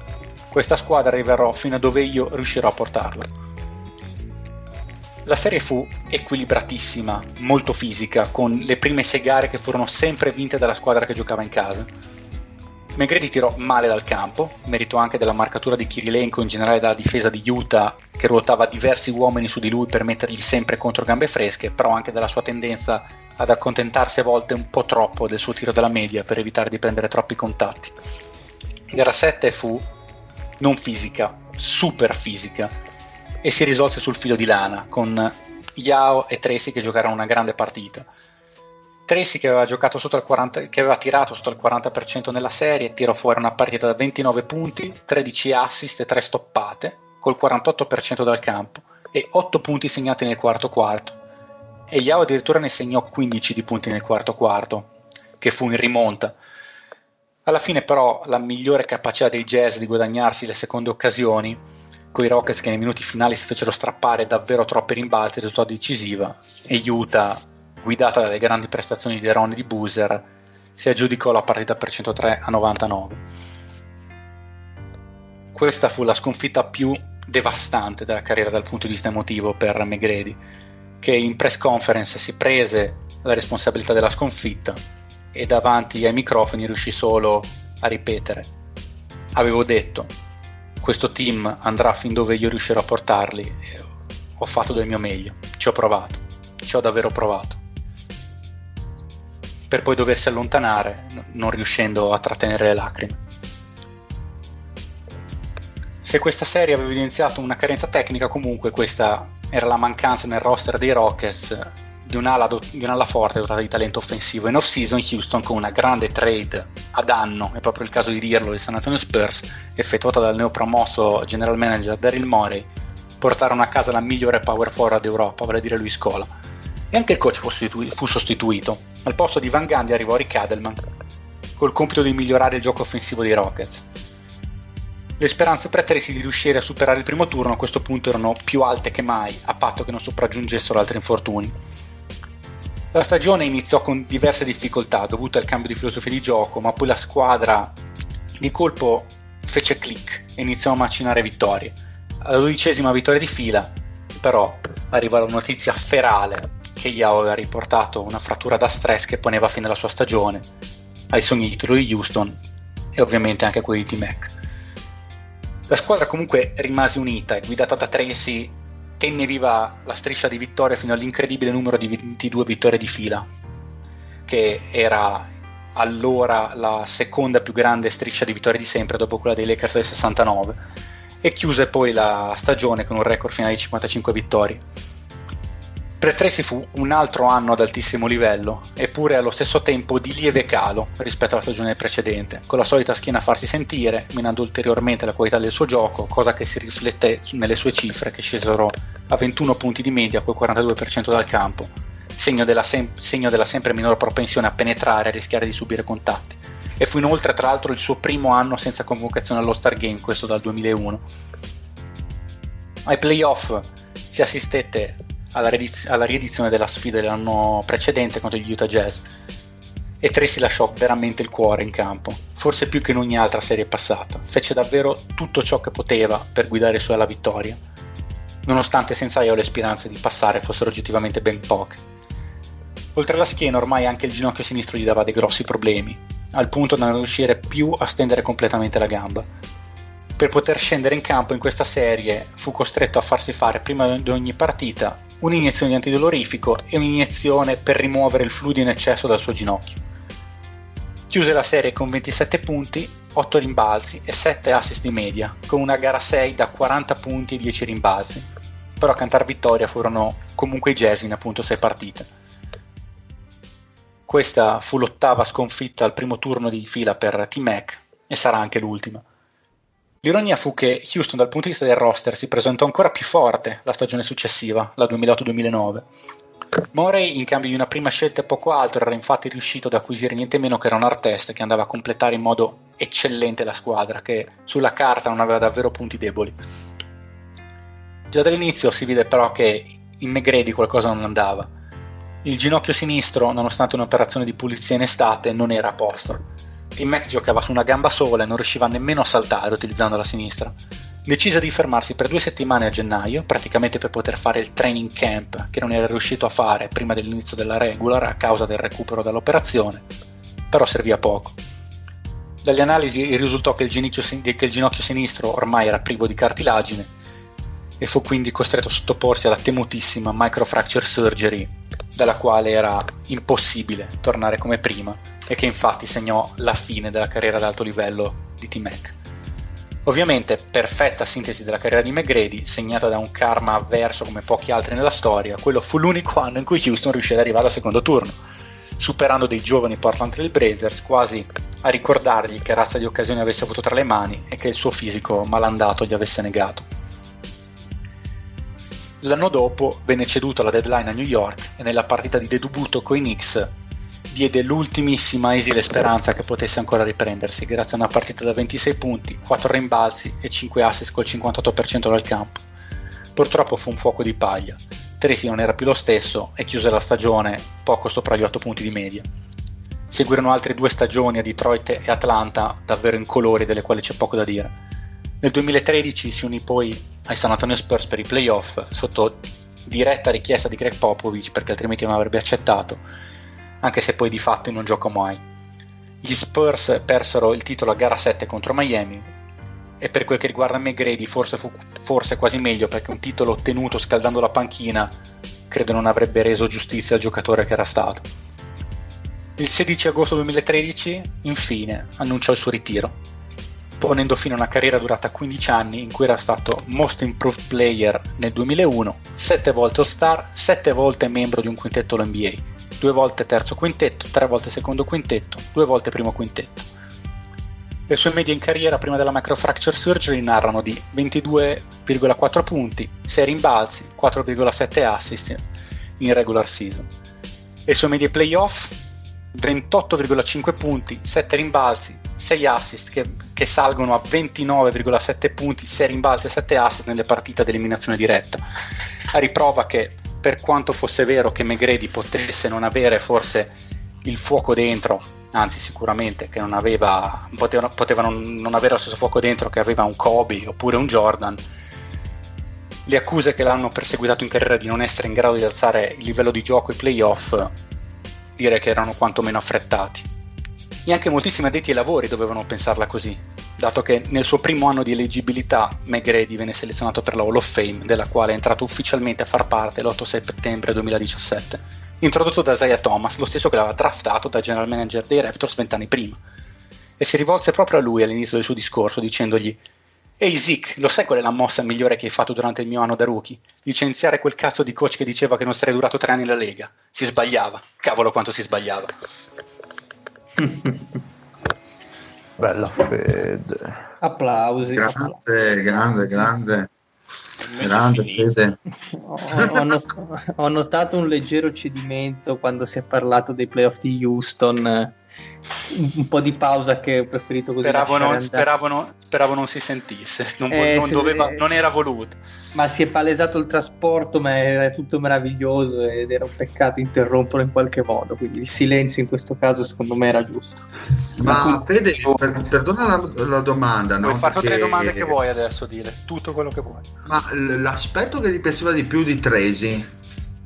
Questa squadra arriverò fino a dove io riuscirò a portarla. La serie fu equilibratissima, molto fisica, con le prime sei gare che furono sempre vinte dalla squadra che giocava in casa. McGrady tirò male dal campo, merito anche della marcatura di Kirilenko in generale dalla difesa di Utah che ruotava diversi uomini su di lui per mettergli sempre contro gambe fresche, però anche dalla sua tendenza ad accontentarsi a volte un po' troppo del suo tiro della media per evitare di prendere troppi contatti. Gara 7 fu non fisica, super fisica, e si risolse sul filo di lana con Yao e Tracy che giocarono una grande partita. Tracy che aveva, giocato sotto il 40, che aveva tirato sotto il 40% nella serie tirò fuori una partita da 29 punti, 13 assist e 3 stoppate col 48% dal campo e 8 punti segnati nel quarto quarto e Yao addirittura ne segnò 15 di punti nel quarto quarto che fu in rimonta alla fine però la migliore capacità dei Jazz di guadagnarsi le seconde occasioni con i Rockets che nei minuti finali si fecero strappare davvero troppi rimbalzi risultò decisiva e Utah, guidata dalle grandi prestazioni di Ron e di Boozer, si aggiudicò la partita per 103 a 99. Questa fu la sconfitta più devastante della carriera dal punto di vista emotivo per McGrady, che in press conference si prese la responsabilità della sconfitta e davanti ai microfoni riuscì solo a ripetere. Avevo detto, questo team andrà fin dove io riuscirò a portarli. Ho fatto del mio meglio, ci ho provato, ci ho davvero provato. Per poi doversi allontanare, non riuscendo a trattenere le lacrime. Se questa serie aveva evidenziato una carenza tecnica, comunque questa era la mancanza nel roster dei Rockets di un'ala, di un'ala forte dotata di talento offensivo. In off-season Houston con una grande trade ad anno, è proprio il caso di dirlo, di San Antonio Spurs, effettuata dal neopromosso general manager Daryl Morey, portarono a casa la migliore power forward d'Europa, vale a dire Luis Cola. E anche il coach fu, sostitu- fu sostituito. Al posto di Van Gundy arrivò Rick Adelman, col compito di migliorare il gioco offensivo dei Rockets. Le speranze per Tracy di riuscire a superare il primo turno a questo punto erano più alte che mai, a patto che non sopraggiungessero altri infortuni. La stagione iniziò con diverse difficoltà dovute al cambio di filosofia di gioco, ma poi la squadra di colpo fece click e iniziò a macinare vittorie. Alla dodicesima vittoria di fila, però, arrivò la notizia ferale che Yao aveva riportato una frattura da stress che poneva fine alla sua stagione, ai sogni di di Houston e ovviamente anche a quelli di T-Mac. La squadra comunque rimase unita e guidata da Tracy tenne viva la striscia di vittorie fino all'incredibile numero di 22 vittorie di fila, che era allora la seconda più grande striscia di vittorie di sempre dopo quella dei Lakers del 69 e chiuse poi la stagione con un record finale di 55 vittorie. Per Tracy fu un altro anno ad altissimo livello, eppure allo stesso tempo di lieve calo rispetto alla stagione precedente, con la solita schiena a farsi sentire, minando ulteriormente la qualità del suo gioco, cosa che si riflette nelle sue cifre che scesero a 21 punti di media col 42% dal campo, segno della, sem- segno della sempre minore propensione a penetrare e rischiare di subire contatti. E fu inoltre tra l'altro il suo primo anno senza convocazione allo Star Game, questo dal 2001. Ai playoff si assistette alla, riediz- alla riedizione della sfida dell'anno precedente contro gli Utah Jazz e Tracy lasciò veramente il cuore in campo, forse più che in ogni altra serie passata. Fece davvero tutto ciò che poteva per guidare i suoi alla vittoria, nonostante senza io le speranze di passare fossero oggettivamente ben poche. Oltre alla schiena ormai anche il ginocchio sinistro gli dava dei grossi problemi, al punto da non riuscire più a stendere completamente la gamba per poter scendere in campo in questa serie fu costretto a farsi fare prima di ogni partita un'iniezione di antidolorifico e un'iniezione per rimuovere il fluido in eccesso dal suo ginocchio. Chiuse la serie con 27 punti, 8 rimbalzi e 7 assist di media, con una gara 6 da 40 punti e 10 rimbalzi. Però a cantare vittoria furono comunque i Jazz in appunto 6 partite. Questa fu l'ottava sconfitta al primo turno di fila per T-Mac e sarà anche l'ultima. L'ironia fu che Houston dal punto di vista del roster si presentò ancora più forte la stagione successiva, la 2008-2009, Morey, in cambio di una prima scelta poco alto, era infatti riuscito ad acquisire niente meno che un artist che andava a completare in modo eccellente la squadra, che sulla carta non aveva davvero punti deboli. Già dall'inizio si vide però che in McGrady qualcosa non andava. Il ginocchio sinistro, nonostante un'operazione di pulizia in estate, non era a posto. Tim Mac giocava su una gamba sola e non riusciva nemmeno a saltare utilizzando la sinistra. Decise di fermarsi per due settimane a gennaio, praticamente per poter fare il training camp che non era riuscito a fare prima dell'inizio della regular a causa del recupero dall'operazione, però servì a poco. Dalle analisi risultò che il, che il ginocchio sinistro ormai era privo di cartilagine e fu quindi costretto a sottoporsi alla temutissima microfracture surgery, dalla quale era impossibile tornare come prima e che infatti segnò la fine della carriera ad alto livello di T-Mac. Ovviamente, perfetta sintesi della carriera di McGrady, segnata da un karma avverso come pochi altri nella storia, quello fu l'unico anno in cui Houston riuscì ad arrivare al secondo turno, superando dei giovani Portland Trail Blazers quasi a ricordargli che razza di occasioni avesse avuto tra le mani e che il suo fisico malandato gli avesse negato. L'anno dopo venne ceduto alla deadline a New York e nella partita di debutto coi Knicks diede l'ultimissima esile speranza che potesse ancora riprendersi grazie a una partita da 26 punti, 4 rimbalzi e 5 assist col 58% dal campo. Purtroppo fu un fuoco di paglia. Tracy non era più lo stesso e chiuse la stagione poco sopra gli 8 punti di media. Seguirono altre due stagioni a Detroit e Atlanta davvero in colori delle quali c'è poco da dire. Nel 2013 si unì poi ai San Antonio Spurs per i playoff sotto diretta richiesta di Greg Popovich perché altrimenti non avrebbe accettato anche se poi di fatto non gioca mai. Gli Spurs persero il titolo a gara 7 contro Miami e per quel che riguarda McGrady forse fu forse quasi meglio perché un titolo ottenuto scaldando la panchina credo non avrebbe reso giustizia al giocatore che era stato. Il 16 agosto 2013, infine, annunciò il suo ritiro, ponendo fine a una carriera durata 15 anni in cui era stato Most Improved Player nel 2001, 7 volte All-Star, 7 volte membro di un quintetto NBA due volte terzo quintetto, tre volte secondo quintetto, due volte primo quintetto. Le sue medie in carriera prima della microfracture surgery narrano di 22,4 punti, 6 rimbalzi, 4,7 assist in regular season. Le sue medie playoff 28,5 punti, 7 rimbalzi, 6 assist che, che, salgono a 29,7 punti, 6 rimbalzi e 7 assist nelle partite ad eliminazione diretta. A riprova che per quanto fosse vero che McGrady potesse non avere forse il fuoco dentro, anzi sicuramente che non aveva, poteva, poteva non, non avere lo stesso fuoco dentro che aveva un Kobe oppure un Jordan, le accuse che l'hanno perseguitato in carriera di non essere in grado di alzare il livello di gioco ai playoff direi che erano quantomeno affrettati. E anche moltissimi addetti ai lavori dovevano pensarla così, dato che nel suo primo anno di eleggibilità McGrady venne selezionato per la Hall of Fame, della quale è entrato ufficialmente a far parte l'8 settembre 2017, introdotto da Isaiah Thomas, lo stesso che l'aveva draftato da general manager dei Raptors vent'anni prima. E si rivolse proprio a lui all'inizio del suo discorso dicendogli Ehi Zeke, lo sai qual è la mossa migliore che hai fatto durante il mio anno da rookie? Licenziare quel cazzo di coach che diceva che non sarei durato tre anni in Lega. Si sbagliava. Cavolo quanto si sbagliava. *laughs*
Bella fede.
Applausi.
Grande, grande, grande. Grande fede.
Ho, ho notato un leggero cedimento quando si è parlato dei playoff di Houston un po' di pausa che ho preferito così.
Speravo non, speravo, non, speravo non, si sentisse, non, eh, non, doveva, eh, non, era voluto.
Ma si è palesato il trasporto, ma era tutto meraviglioso ed era un peccato interromperlo in qualche modo, quindi il silenzio in questo caso secondo me era giusto.
Ma, ma Fede, per, perdona la, la domanda.
Puoi
no?
fare tutte le domande che vuoi adesso, dire tutto quello che vuoi.
Ma l'aspetto che ti piaceva di più di Tracy?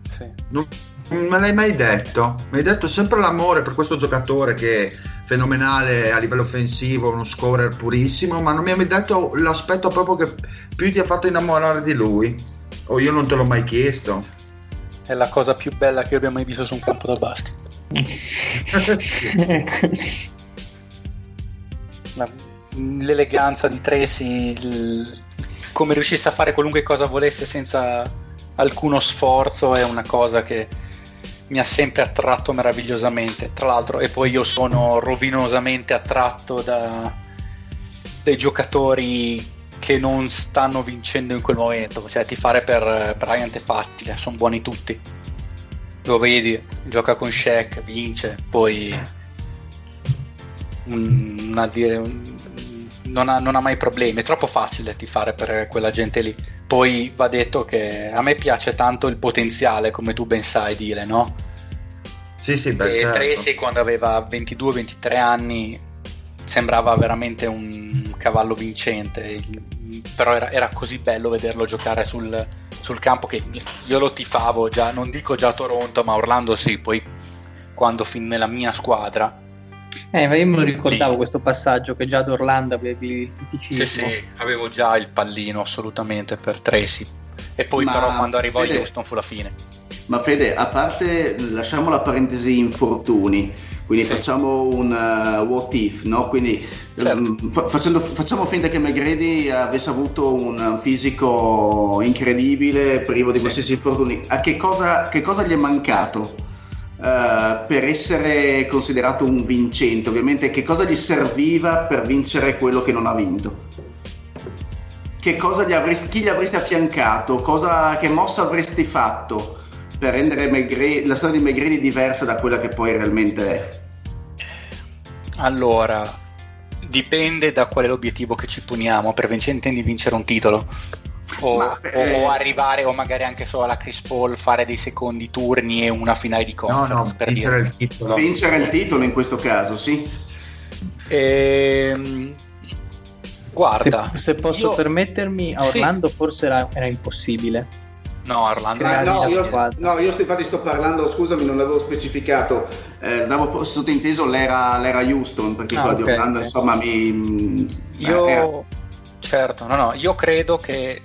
Sì.
Non me l'hai mai detto. Mi hai detto sempre l'amore per questo giocatore che è fenomenale a livello offensivo, uno scorer purissimo, ma non mi hai mai detto l'aspetto proprio che più ti ha fatto innamorare di lui. O io non te l'ho mai chiesto.
È la cosa più bella che io abbia mai visto su un campo da basket. *laughs* L'eleganza di Tracy, il... come riuscisse a fare qualunque cosa volesse senza alcuno sforzo è una cosa che mi ha sempre attratto meravigliosamente. Tra l'altro, e poi io sono rovinosamente attratto da, dai giocatori che non stanno vincendo in quel momento. Cioè, tifare per Bryant è facile, sono buoni tutti. lo vedi, gioca con Shaq, vince, poi un- dire- un- non, ha, non ha mai problemi, è troppo facile tifare per quella gente lì. Poi va detto che a me piace tanto il potenziale, come tu ben sai, Dile, no?
Sì, sì, beh,
e
certo.
Tracy quando aveva 22-23 anni sembrava veramente un cavallo vincente, però era, era così bello vederlo giocare sul, sul campo che io lo tifavo già, non dico già a Toronto, ma a Orlando sì, poi quando fin nella mia squadra.
Eh, ma io me lo ricordavo
Sì.
questo passaggio che già ad Orlando avevi il feticismo.
Sì, sì, avevo già il pallino assolutamente per Tracy. E poi
Ma,
però quando arrivò
Fede-
Houston fu la fine.
Ma Fede, a parte, lasciamo la parentesi infortuni, quindi
Sì.
facciamo un uh, what if, no? Quindi
Certo.
ehm, fa- facendo- facciamo finta che McGrady avesse avuto un fisico incredibile, privo di
Sì.
qualsiasi infortuni. A che cosa, che cosa gli è mancato? Eh, per essere considerato un vincente, ovviamente, che cosa gli serviva per vincere quello che non ha vinto? Che cosa gli avresti, chi gli avresti affiancato? Cosa, che mossa avresti fatto per rendere McGrady- la storia di McGrady diversa da quella che poi realmente è?
Allora, dipende da qual è l'obiettivo che ci poniamo. Per vincente di vincere un titolo. O,
Ma, eh,
o arrivare, o magari anche solo alla Chris Paul, fare dei secondi turni e una finale di
No,
conference.
no,
per
vincere
dire.
il titolo.
Vincere il titolo in questo caso, sì.
Ehm, guarda,
se, se posso
io-
permettermi, a
Sì.
Orlando forse era, era impossibile.
No, Orlando.
Ah, no,
no,
io-
no, io sto- infatti sto parlando, scusami, non l'avevo specificato, eh, davo sottinteso l'era, l'era Houston, perché
Ah,
quella
ok,
di Orlando, insomma, mi...
Io,
eh, era-
certo, no, no, io credo che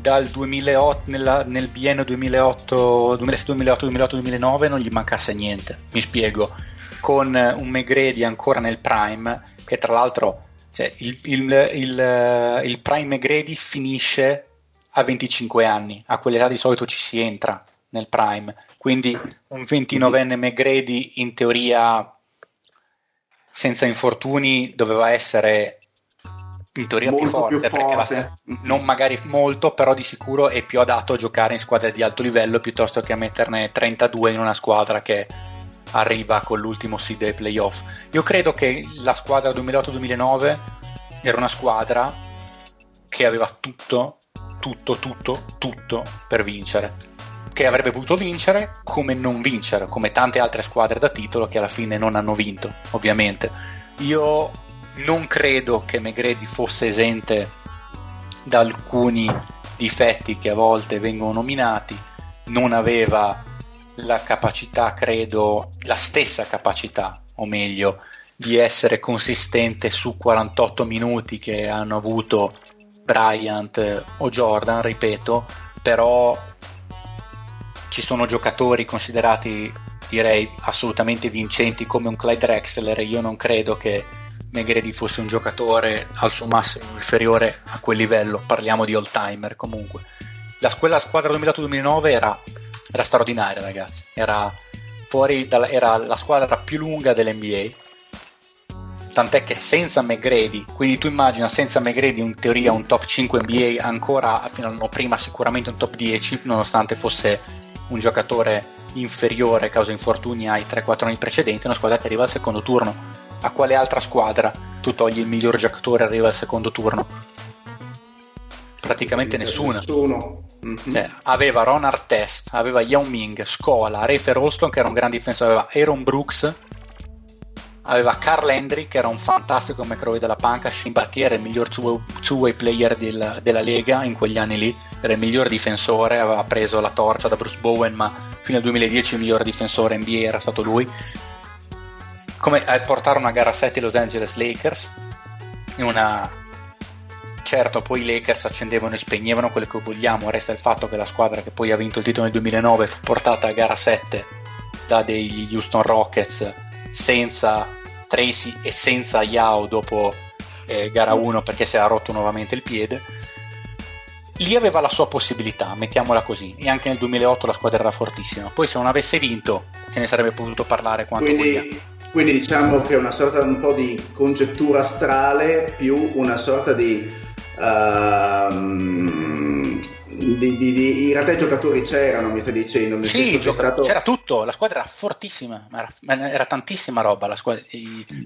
dal 2008, nella- nel biennio 2008, 2008, 2008, 2009 non gli mancasse niente. Mi spiego. Con eh, un McGrady ancora nel prime, che tra l'altro cioè, il, il- il- il prime McGrady finisce a 25 anni, a quell'età di solito ci si entra nel prime, quindi un 29enne McGrady in teoria senza infortuni doveva essere in teoria più
molto
forte,
più forte.
basta- non magari molto, però di sicuro è più adatto a giocare in squadre di alto livello piuttosto che a metterne 32 in una squadra che arriva con l'ultimo seed ai playoff. Io credo che la squadra 2008-2009 era una squadra che aveva tutto, tutto, tutto, tutto per vincere. Che avrebbe potuto vincere come non vincere, come tante altre squadre da titolo che alla fine non hanno vinto, ovviamente. Io non credo che McGrady fosse esente da alcuni difetti che a volte vengono nominati, non aveva la capacità, credo, la stessa capacità, o meglio, di essere consistente su 48 minuti che hanno avuto Bryant o Jordan, ripeto, però ci sono giocatori considerati direi assolutamente vincenti come un Clyde Drexler. Io non credo che McGrady fosse un giocatore al suo massimo inferiore a quel livello parliamo di all timer comunque. La, quella squadra 2008-2009 era, era straordinaria ragazzi. Era dalla, era la squadra più lunga dell'NBA tant'è che senza McGrady quindi tu immagina senza McGrady in teoria un top 5 NBA ancora fino all'anno prima sicuramente un top 10 nonostante fosse un giocatore inferiore a causa infortuni ai 3-4 anni precedenti, una squadra che arriva al secondo turno. A quale altra squadra tu togli il miglior giocatore e arriva al secondo turno? Praticamente nessuna.
Nessuno. Mhm.
Cioè, aveva Ron Artest, aveva Yao Ming, Scola, Rafer Olston che era un gran difensore, aveva Aaron Brooks, aveva Carl Hendry che era un fantastico McRoy della panca, Shimbati era il miglior two- two-way player del- della Lega in quegli anni lì, era il miglior difensore, aveva preso la torcia da Bruce Bowen ma fino al 2010 il miglior difensore NBA era stato lui. Come a portare una gara a 7 ai Los Angeles Lakers. In una certo poi i Lakers accendevano e spegnevano quello che vogliamo resta il fatto che la squadra che poi ha vinto il titolo nel 2009 fu portata a gara 7 da degli Houston Rockets senza Tracy e senza Yao dopo eh, gara 1 perché si era rotto nuovamente il piede. Lì aveva la sua possibilità mettiamola così e anche nel 2008 la squadra era fortissima. Poi se non avesse vinto se ne sarebbe potuto parlare quanto vogliamo
Quindi, diciamo che è una sorta un po' di congettura astrale più una sorta di ehm, di, di, di- in realtà i giocatori c'erano, mi stai dicendo. senso
Sì, gioca-
stato-
c'era tutto, la squadra era fortissima, ma era, era tantissima roba. La squadra,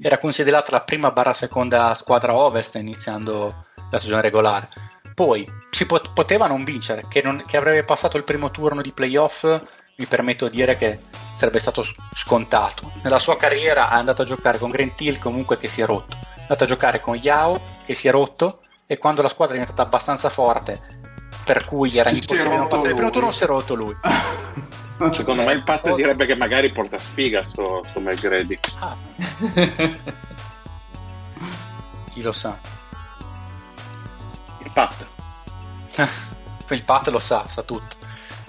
era considerata la prima barra seconda squadra ovest iniziando la stagione regolare. Poi si pot- poteva non vincere, che, non- che avrebbe passato il primo turno di playoff, mi permetto di dire che sarebbe stato scontato. Nella sua carriera è andato a giocare con Grant Hill comunque che si è rotto, è andato a giocare con Yao che si è rotto e quando la squadra è diventata abbastanza forte, per cui era impossibile non passare il primo turno, si è rotto lui. *laughs*
Secondo me il Pat direbbe che magari porta sfiga sto, sto McGrady.
Ah, *laughs* chi lo sa?
Il Pat. *laughs*
il Pat lo sa, sa tutto.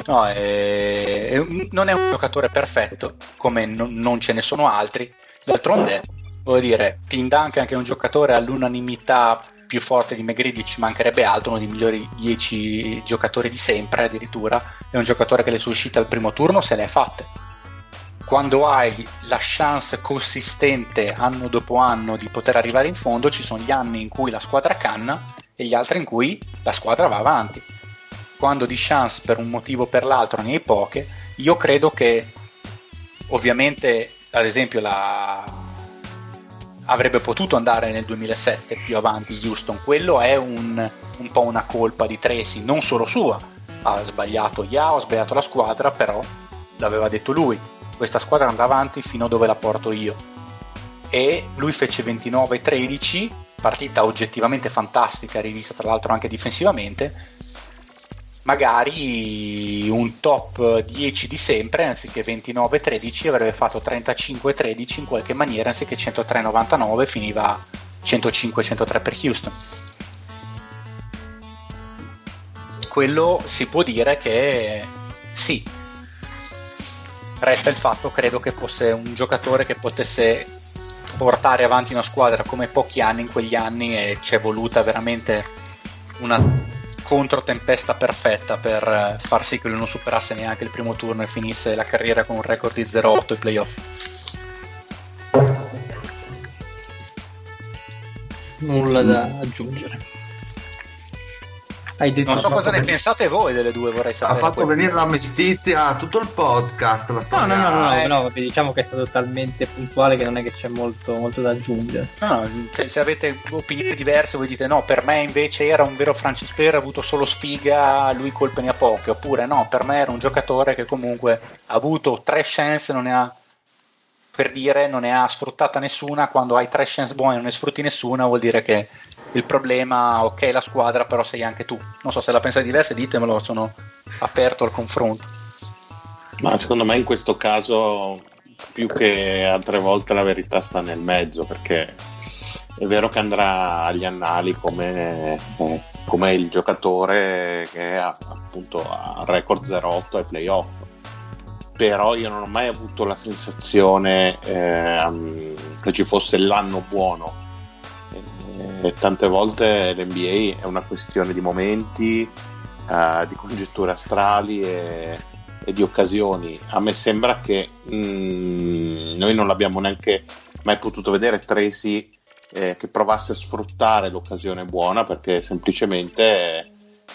No, è- è non è un giocatore perfetto, come non, non ce ne sono altri. D'altronde, voglio dire, Tim Duncan, che è un giocatore all'unanimità più forte di McGrady, ci mancherebbe altro, uno dei migliori 10 giocatori di sempre addirittura, è un giocatore che le sue uscite al primo turno se le è fatte. Quando hai la chance consistente anno dopo anno di poter arrivare in fondo, ci sono gli anni in cui la squadra canna e gli altri in cui la squadra va avanti. Quando di chance per un motivo o per l'altro ne hai poche, io credo che ovviamente, ad esempio, la... avrebbe potuto andare nel 2007 più avanti Houston. Quello è un, un po' una colpa di Tracy, non solo sua. Ha sbagliato Yao, ha sbagliato la squadra, però l'aveva detto lui. Questa squadra andrà avanti fino a dove la porto io. E lui fece 29-13, partita oggettivamente fantastica, rivista tra l'altro anche difensivamente. Magari un top 10 di sempre, anziché 29-13, avrebbe fatto 35-13 in qualche maniera, anziché 103-99 finiva 105-103 per Houston. Quello si può dire che sì, resta il fatto, credo che fosse un giocatore che potesse portare avanti una squadra come pochi anni in quegli anni e ci è voluta veramente una controtempesta perfetta per eh, far sì che lui non superasse neanche il primo turno e finisse la carriera con un record di 0-8 ai playoff.
Nulla da aggiungere. Hai detto
Non so
Ha
cosa
fatto
ne
ben-
pensate voi delle due, vorrei
Ha
sapere.
fatto
Poi-
venire la mestizia a tutto il podcast. La
No, no, no, no, no,
eh.
no, vabbè, diciamo che è stato talmente puntuale che non è che c'è molto, molto da aggiungere.
No, no, se, se avete opinioni diverse voi dite no, per me invece era un vero Francis Player, ha avuto solo sfiga, lui colpe ne ha poche, oppure no, per me era un giocatore che comunque ha avuto tre chance, non ne ha, per dire, non ne ha sfruttata nessuna, quando hai tre chance buone e non ne sfrutti nessuna vuol dire che il problema, ok la squadra, però sei anche tu. Non so se la pensate diversa, ditemelo, sono aperto al confronto.
Ma secondo me in questo caso più che altre volte la verità sta nel mezzo perché è vero che andrà agli annali come, eh, come il giocatore che ha appunto ha record 0-8 ai playoff però io non ho mai avuto la sensazione ehm, che ci fosse l'anno buono Eh, tante volte l'NBA è una questione di momenti eh, di congetture astrali e, e di occasioni. A me sembra che mm, noi non l'abbiamo neanche mai potuto vedere Tracy eh, che provasse a sfruttare l'occasione buona perché semplicemente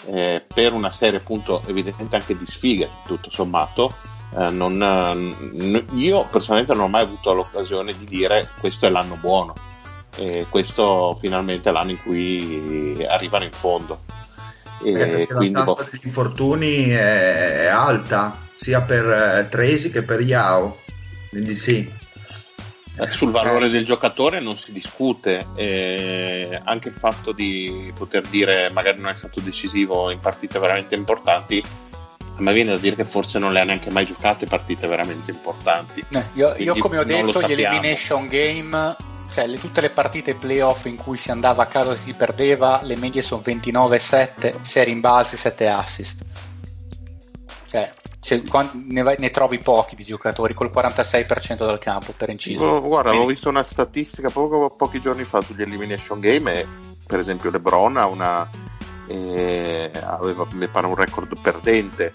eh, per una serie appunto evidentemente anche di sfighe tutto sommato eh, non, eh, io personalmente non ho mai avuto l'occasione di dire questo è l'anno buono e questo finalmente è l'anno in cui arrivano in fondo e
Eh, perché
quindi
la
boh,
tassa degli infortuni è, è alta sia per eh, Tracy che per Yao. Quindi sì.
Eh, Sul valore del giocatore non si discute, eh, anche il fatto di poter dire magari non è stato decisivo in partite veramente importanti, a me viene da dire che forse non le ha neanche mai giocate partite veramente importanti.
Eh, io, io come ho detto, gli elimination game, cioè le- tutte le partite playoff in cui si andava a casa e si perdeva, le medie sono 29-7, 6 rimbalzi, 7 assist. Cioè, quan- ne, vai- ne trovi pochi di giocatori col 46% dal campo per inciso.
Oh, guarda, avevo
Quindi-
visto una statistica poco- pochi giorni fa sugli elimination game e per esempio LeBron ha una, eh, aveva mi pare un record perdente.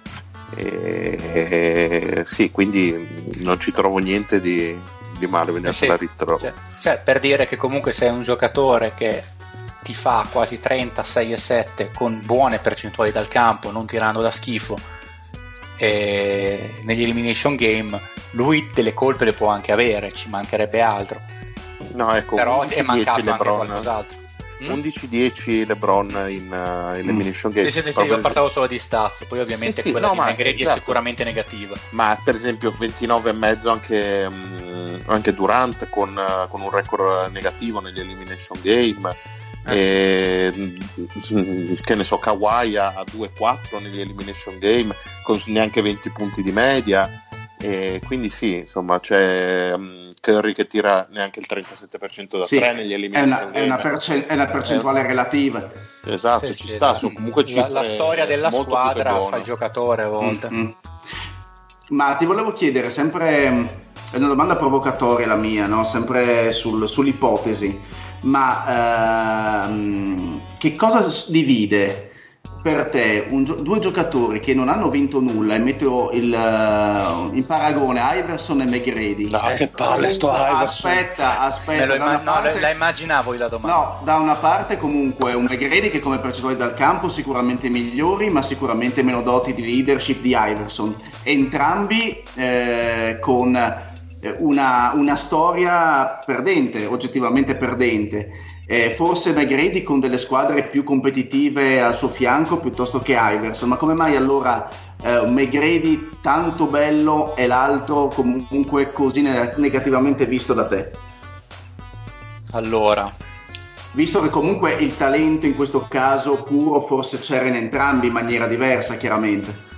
E, sì, quindi non ci trovo niente di, di male
Eh
venire
sì,
la ritrovo.
Cioè, cioè, per dire che comunque sei un giocatore che ti fa quasi 30, 6 e 7 con buone percentuali dal campo, non tirando da schifo e negli elimination game, lui delle colpe le può anche avere, ci mancherebbe altro.
No, ecco,
Però è
11-10
mancato anche
LeBron.
qualcos'altro. Mm?
11-10 LeBron in uh, Elimination Game.
Sì, sì, sì, io parlavo solo di stats, poi ovviamente
Sì, sì,
quella
no,
di
ma
Negredi
esatto.
è sicuramente negativa.
ma per esempio 29 e mezzo anche, mm, anche Durant con, eh, con un record negativo negli elimination game e, mm, che ne so Kawhi a a 2-4 negli elimination game con neanche 20 punti di media e quindi sì insomma c'è mm, Curry che tira neanche il 37% da
Sì,
3 negli
è
game
è una percen- è una percentuale relativa.
esatto
Sì,
ci
sì,
sta
la-
sono comunque
la, la storia della squadra fa il giocatore a volte.
Mm, mm. Ma ti volevo chiedere, sempre mm, è una domanda provocatoria la mia, no? sempre sul- sull'ipotesi, ma ehm, che cosa divide per te un gio- due giocatori che non hanno vinto nulla e metto il, eh, in paragone Iverson e McGrady?
No, che palle sto Iverson.
Aspetta, aspetta,
imma- no,
parte-
la immaginavo io la domanda.
No, da una parte comunque un McGrady che come percentuali dal campo sicuramente migliori, ma sicuramente meno doti di leadership di Iverson. Entrambi eh, con eh, una, una storia perdente, oggettivamente perdente. Eh, forse McGrady con delle squadre più competitive al suo fianco piuttosto che Iverson, ma come mai allora eh, McGrady tanto bello e l'altro comunque così ne- negativamente visto da te?
Allora,
Visto che comunque il talento in questo caso puro forse c'era in entrambi in maniera diversa, chiaramente.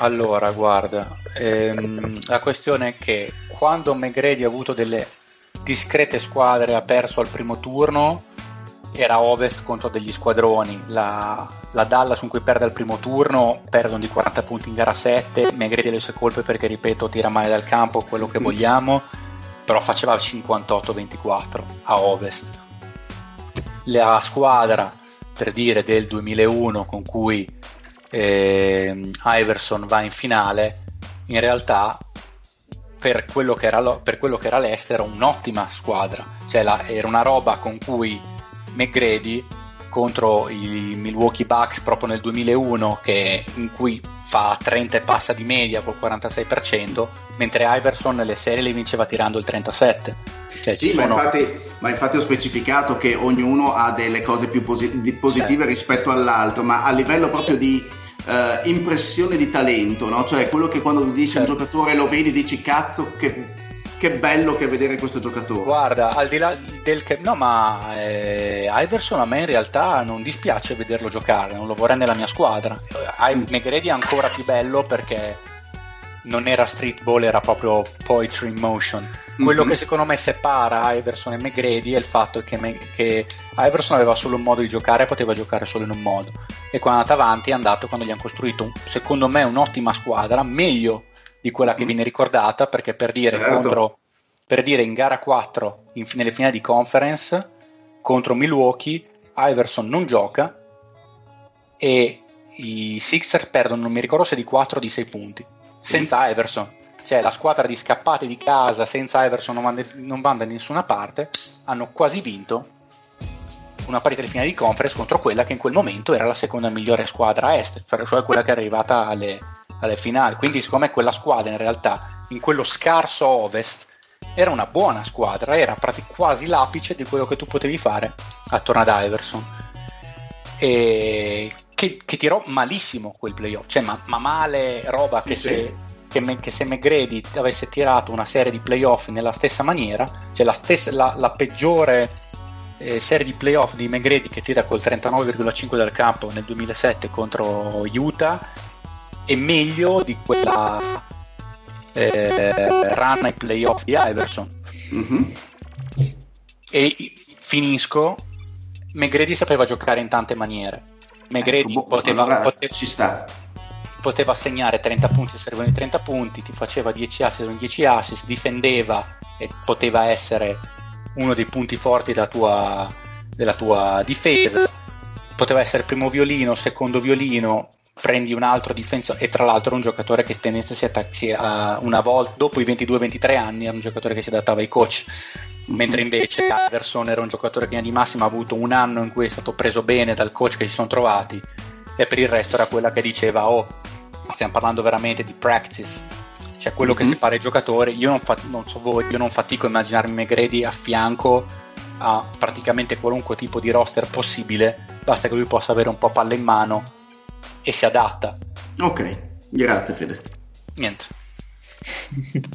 allora, guarda, ehm, la questione è che quando McGrady ha avuto delle discrete squadre ha perso al primo turno era Ovest contro degli squadroni la, la Dallas con cui perde al primo turno perdono di 40 punti in gara 7 McGrady ha le sue colpe perché ripeto tira male dal campo quello che vogliamo però faceva 58-24 a Ovest. La squadra per dire del 2001 con cui ehm, Iverson va in finale in realtà per quello che era, lo- per quello che era l'Est era un'ottima squadra. Cioè la- era una roba con cui McGrady contro i Milwaukee Bucks proprio nel 2001 che, in cui fa 30 e passa di media col 46% mentre Iverson le serie le vinceva tirando il 37 cioè ci
Sì, ma
sono
infatti, ma infatti ho specificato che ognuno ha delle cose più posi- positive rispetto all'altro, ma a livello proprio di eh, impressione di talento, no? Cioè quello che quando dici
Certo.
un giocatore lo vedi dici cazzo che, che bello che vedere questo giocatore.
Guarda, al di là del che... No, ma eh, Iverson a me in realtà non dispiace vederlo giocare, non lo vorrei nella mia squadra. Eh, I- McGrady è ancora più bello perché non era street ball, era proprio poetry in motion. Quello
Mhm.
che secondo me separa Iverson e McGrady è il fatto che, Me- che Iverson aveva solo un modo di giocare e poteva giocare solo in un modo. E quando è andato avanti è andato quando gli hanno costruito, secondo me, un'ottima squadra, meglio di quella che
Mhm.
viene ricordata, perché per dire
Certo.
contro per dire in gara 4 in- nelle finali di conference contro Milwaukee Iverson non gioca e i Sixers perdono non mi ricordo se di 4 o di 6 punti senza Iverson. Cioè la squadra di scappate di casa senza Iverson non va, non va da nessuna parte. Hanno quasi vinto una partita di finale di conference contro quella che in quel momento era la seconda migliore squadra a est cioè quella che è arrivata alle, alle finali. Quindi secondo me quella squadra in realtà in quello scarso ovest era una buona squadra, era prati- quasi l'apice di quello che tu potevi fare attorno ad Iverson. E che, che tirò malissimo quel playoff, cioè ma, ma male roba che,
Sì,
se, che, me- che se McGrady avesse tirato una serie di playoff nella stessa maniera, cioè la, stessa, la, la peggiore eh, serie di playoff di McGrady che tira col 39,5 dal campo nel 2007 contro Utah è meglio di quella eh, run ai playoff di Iverson.
Mhm.
e finisco McGrady sapeva giocare in tante maniere McGrady
Ecco, boh,
poteva,
allora
pote-
ci sta.
poteva segnare 30 punti se servono i 30 punti ti faceva 10 assist servono 10 assist difendeva e poteva essere uno dei punti forti della tua, della tua difesa poteva essere primo violino, secondo violino, prendi un altro difensore e tra l'altro era un giocatore che tendenza si attacchi una volta dopo i 22-23 anni era un giocatore che si adattava ai coach mentre invece *laughs* Iverson era un giocatore che di massima ha avuto un anno in cui è stato preso bene dal coach che si sono trovati e per il resto era quella che diceva oh stiamo parlando veramente di practice cioè quello mm-hmm. che separa i giocatori io non, fa- non so voi io non fatico a immaginarmi McGrady a fianco a praticamente qualunque tipo di roster possibile basta che lui possa avere un po' palla in mano e si adatta
ok grazie Fede
niente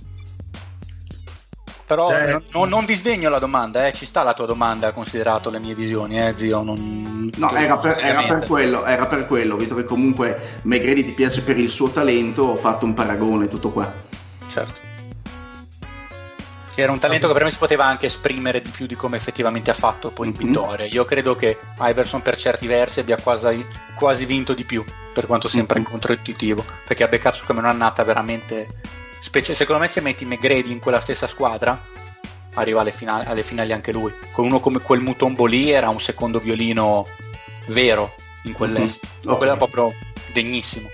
*laughs* però cioè, non, non, disdegno la domanda, eh. ci sta la tua domanda, considerato le mie visioni, eh, zio. Non,
no, era per, era per, quello, era per quello, visto che comunque Megredi ti piace per il suo talento, ho fatto un paragone, tutto qua.
Certo. Sì, era un talento che per me si poteva anche esprimere di più di come effettivamente ha fatto poi in Pittore. Mm-hmm. Io credo che Iverson per certi versi abbia quasi, quasi vinto di più, per quanto sembra mm-hmm. controintuitivo, perché ha beccato come un'annata veramente Specie, secondo me se metti McGrady in quella stessa squadra arriva alle finali, alle finali anche lui. Con uno come quel Mutombo lì era un secondo violino vero in quell'est. Mm-hmm. Okay. Quello era proprio degnissimo.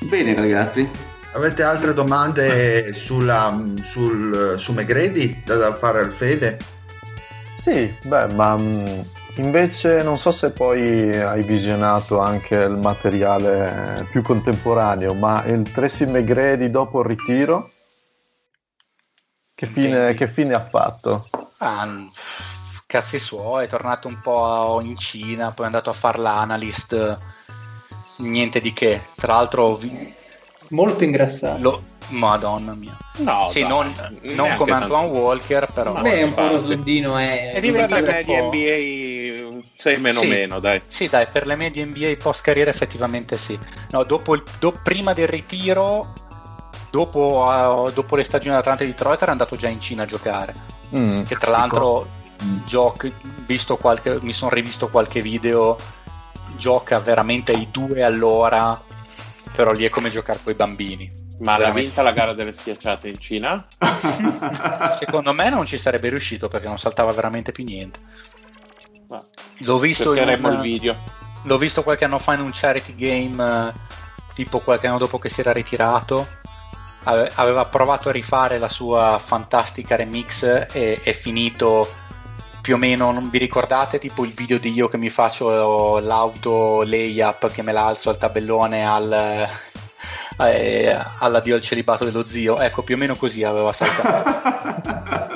Bene ragazzi.
Avete altre domande sulla, sul, su McGrady da, da fare al Fede?
Sì, beh, ma mm, Invece non so se poi hai visionato anche il materiale più contemporaneo, ma il Tracy McGrady dopo il ritiro, che fine, che fine ha fatto?
Ah, cazzi suoi, è tornato un po' in Cina, poi è andato a fare l'analyst, niente di che. Tra l'altro...
Molto ingrassato.
Lo, Madonna mia.
No,
sì, dai, non, non come Antoine Walker, però.
Beh, un po' rosondino è.
È diventato media NBA 6 meno
sì,
meno, dai.
Sì, dai, per le medie NBA post carriera effettivamente sì. No, dopo il, do, prima del ritiro, dopo, uh, dopo le stagioni dell'Atlanta di Detroit, era andato già in Cina a giocare. Mm, che tra l'altro, mm. gioc- visto qualche, mi sono rivisto qualche video, gioca veramente ai due all'ora, però lì è come giocare con i bambini
ma l'ha vinta la gara delle schiacciate in Cina? *laughs*
Secondo me non ci sarebbe riuscito perché non saltava veramente più niente. Ma l'ho visto in
un, il video.
L'ho visto qualche anno fa in un charity game, tipo qualche anno dopo che si era ritirato. Aveva provato a rifare la sua fantastica remix e è finito più o meno, non vi ricordate tipo il video di io che mi faccio l'auto layup che me la alzo al tabellone al, *laughs* eh, all'addio al celibato dello zio. Ecco, più o meno così aveva saltato.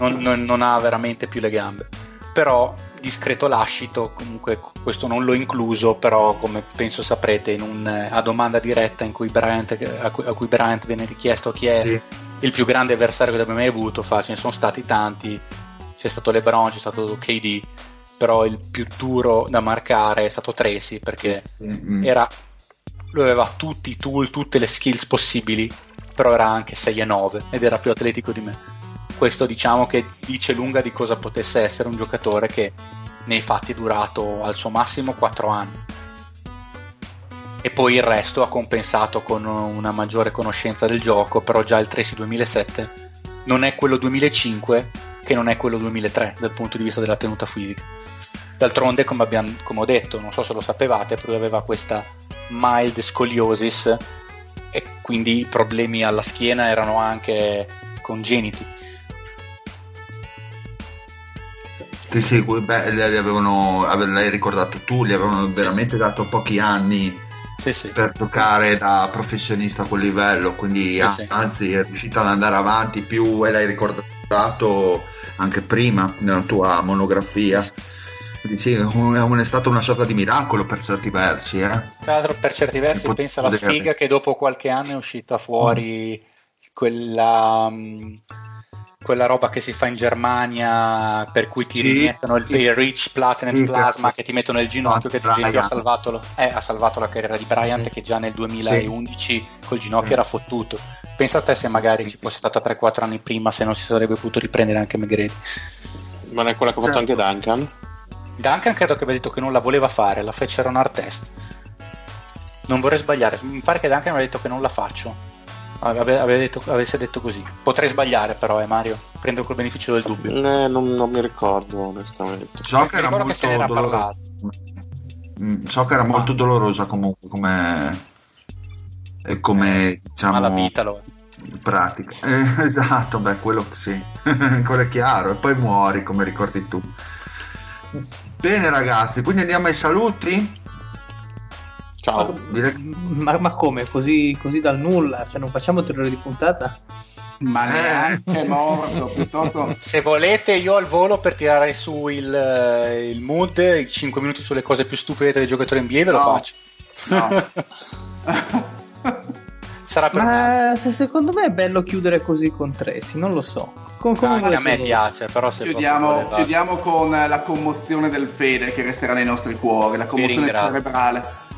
non, non, non ha veramente più le gambe. Però discreto lascito, comunque questo non l'ho incluso, però come penso saprete in un, a domanda diretta in cui Bryant, a, cui, a cui Bryant viene richiesto chi è sì. il più grande avversario che abbia mai avuto, fa, ce ne sono stati tanti, c'è stato LeBron, c'è stato KD, però il più duro da marcare è stato Tracy perché mm-hmm. era lui aveva tutti i tool, tutte le skills possibili, però era anche 6 e 9 ed era più atletico di me. Questo diciamo che dice lunga di cosa potesse essere un giocatore che nei fatti è durato al suo massimo 4 anni. E poi il resto ha compensato con una maggiore conoscenza del gioco, però già il Tracy 2007 non è quello 2005 che non è quello 2003 dal punto di vista della tenuta fisica. D'altronde, come, abbiamo, come ho detto, non so se lo sapevate, però aveva questa mild scoliosis e quindi i problemi alla schiena erano anche congeniti.
Sì, sì, beh, li avevano, l'hai ricordato tu, gli avevano veramente dato pochi anni
sì, sì.
per giocare da professionista a quel livello, quindi sì, anzi è riuscito ad andare avanti più e l'hai ricordato anche prima nella tua monografia. Sì, è stato una sorta di miracolo per certi versi. Eh?
Tra l'altro, per certi versi, pot- pensa alla sfiga che dopo qualche anno è uscita fuori mm. quella, mm, quella, roba che si fa in Germania per cui ti sì, rimettono il, il Rich Platinum sì, Plasma che ti mettono nel ginocchio. Che ha salvato, eh, ha salvato la carriera di Bryant, che già nel 2011 col ginocchio era fottuto. Pensa a te se magari ci fosse stata 3-4 anni prima, se non si sarebbe potuto riprendere anche McGrady.
Ma non è quella che ha fatto certo. anche Duncan?
Duncan credo che aveva detto che non la voleva fare, la fecero un art test. Non vorrei sbagliare, mi pare che Duncan aveva detto che non la faccio. Ave- ave detto- avesse detto così. Potrei sbagliare però, eh Mario. Prendo col beneficio del dubbio.
Eh, non, non mi ricordo onestamente.
So che era
che
molto
era
dolorosa.
parlato.
Mm, So che era molto dolorosa comunque come, e come diciamo
Ma la vita lo è.
pratica. Eh, *laughs* esatto, beh, quello sì, *laughs* quello è chiaro. E poi muori, come ricordi tu. Bene ragazzi, quindi andiamo ai saluti?
Ciao.
Ma, ma come? Così, così dal nulla? Cioè non facamo terrore di puntata?
Ma
Eh.
neanche morto, piuttosto... *laughs*
Se volete, io al volo per tirare su il, eh, il mood, i 5 minuti sulle cose più stupide dei giocatori NBA, ve lo
No.
faccio.
No. *laughs*
Sarà per me.
Ma se- secondo me è bello chiudere così con Tracy, non lo so. Con, come
Anche a me
voi.
piace, però se
Chiudiamo, chiudiamo con la commozione del fede che resterà nei nostri cuori, la commozione cerebrale.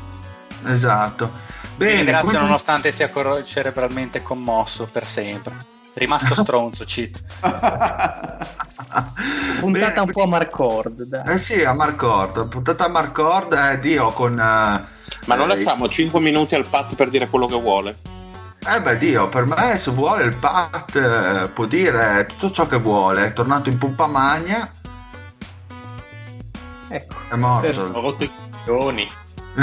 Esatto. Bene,
ringrazio
quindi-
nonostante sia cor- cerebralmente commosso per sempre. Rimasto stronzo, cheat. *laughs*
Puntata
Bene,
un po' a Marcord, dai.
Eh sì, a Marcord, puntata a Marcord, eh, Dio con... eh,
Ma non
eh,
lasciamo 5 minuti al Pat per dire quello che vuole.
Eh beh, Dio, per me se vuole il Pat eh, può dire tutto ciò che vuole, è tornato in pompa magna,
Ecco.
è morto.
Ho rotto i coglioni. *laughs*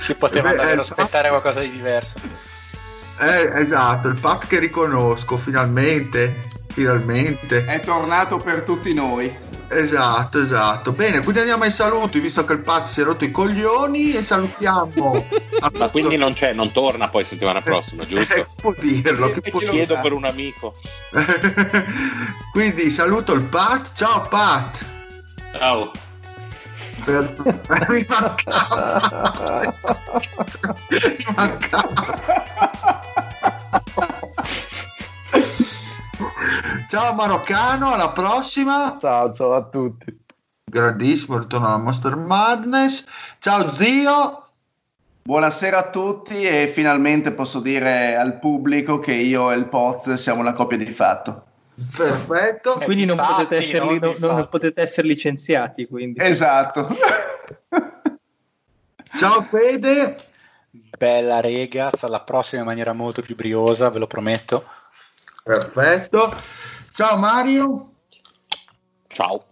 Si poteva
Eh beh,
davvero
eh,
aspettare qualcosa di diverso.
Eh, esatto, il Pat che riconosco, finalmente, finalmente.
È tornato per tutti noi.
Esatto, esatto. Bene, quindi andiamo ai saluti, visto che il Pat si è rotto i coglioni e salutiamo. *laughs*
Ma quindi non c'è, non torna poi settimana prossima,
Eh,
giusto?
può dirlo, che può
Chiedo
sa?
per un amico. *laughs*
Quindi saluto il Pat, ciao Pat.
Ciao.
Mi mancava. Mi mancava. Ciao Maroccano, alla prossima.
Ciao, ciao a tutti.
Grandissimo, ritorno alla Monster Madness. Ciao zio.
Buonasera a tutti e finalmente posso dire al pubblico che io e il Poz siamo una coppia di fatto.
Perfetto.
Eh,
Quindi non,
difatti,
potete essere,
non
non- potete essere licenziati, quindi.
Esatto. *laughs*
Ciao Fede.
Bella rega, alla prossima in maniera molto più briosa, ve lo prometto.
Perfetto. Ciao Mario.
Ciao.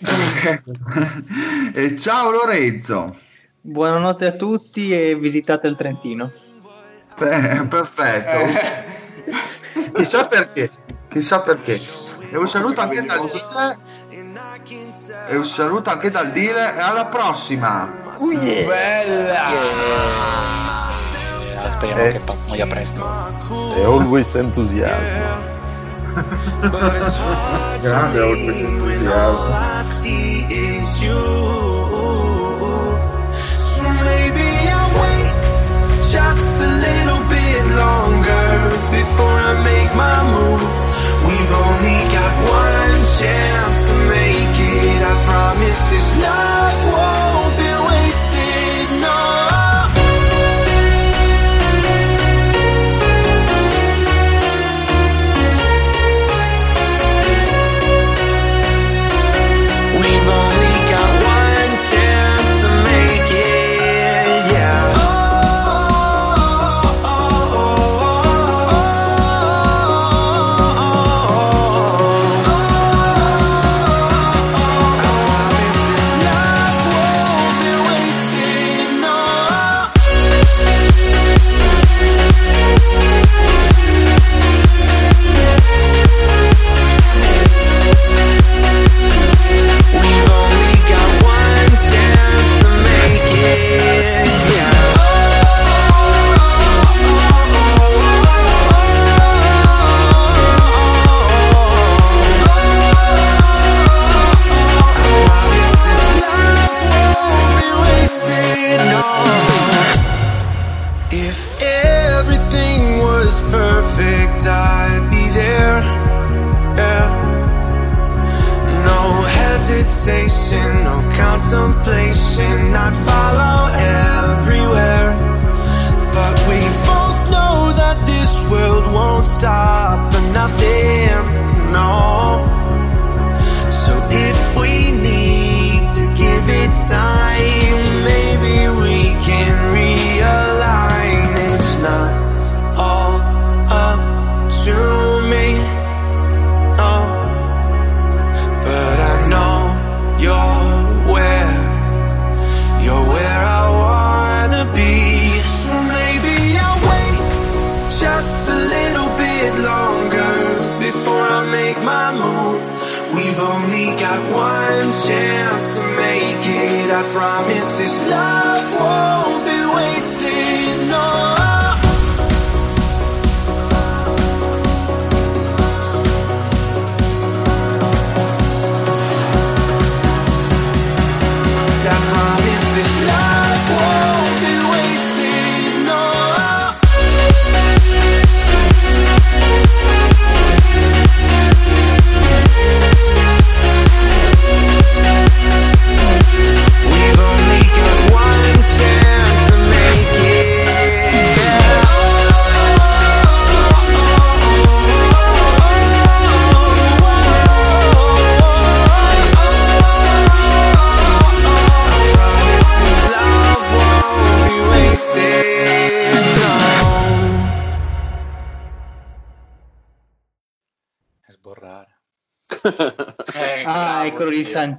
*laughs*
e ciao Lorenzo.
Buonanotte a tutti e visitate il Trentino.
Eh, perfetto.
Eh,
Chissà perché. Chissà perché. E un saluto anche dal Dile. E un saluto anche dal Dile. E alla prossima.
Bella.
Eh, speriamo
Eh.
che muoia presto.
E always enthusiasm. *laughs*
Grande oltre entusiasmo.
just a little bit longer before I make my move. We've only got one chance to make it. I promise this love won't be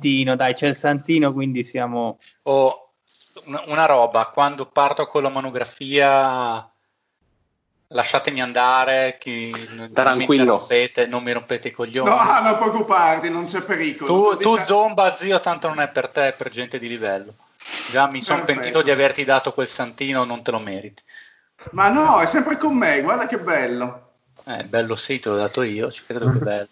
Santino, dai, c'è il Santino, quindi siamo...
O una, roba, quando parto con la monografia lasciatemi andare, chi,
Tranquillo.
Non, mi rompete, non mi rompete i coglioni.
No, ah, non preoccuparti, non c'è pericolo.
tu, tu
Dica-
zomba, zio, tanto non è per te, è per gente di livello. Già mi sono pentito di averti dato quel santino, non te lo meriti.
Ma no, è sempre con me, guarda che bello.
Eh, bello sì, te l'ho dato io, ci credo che bello.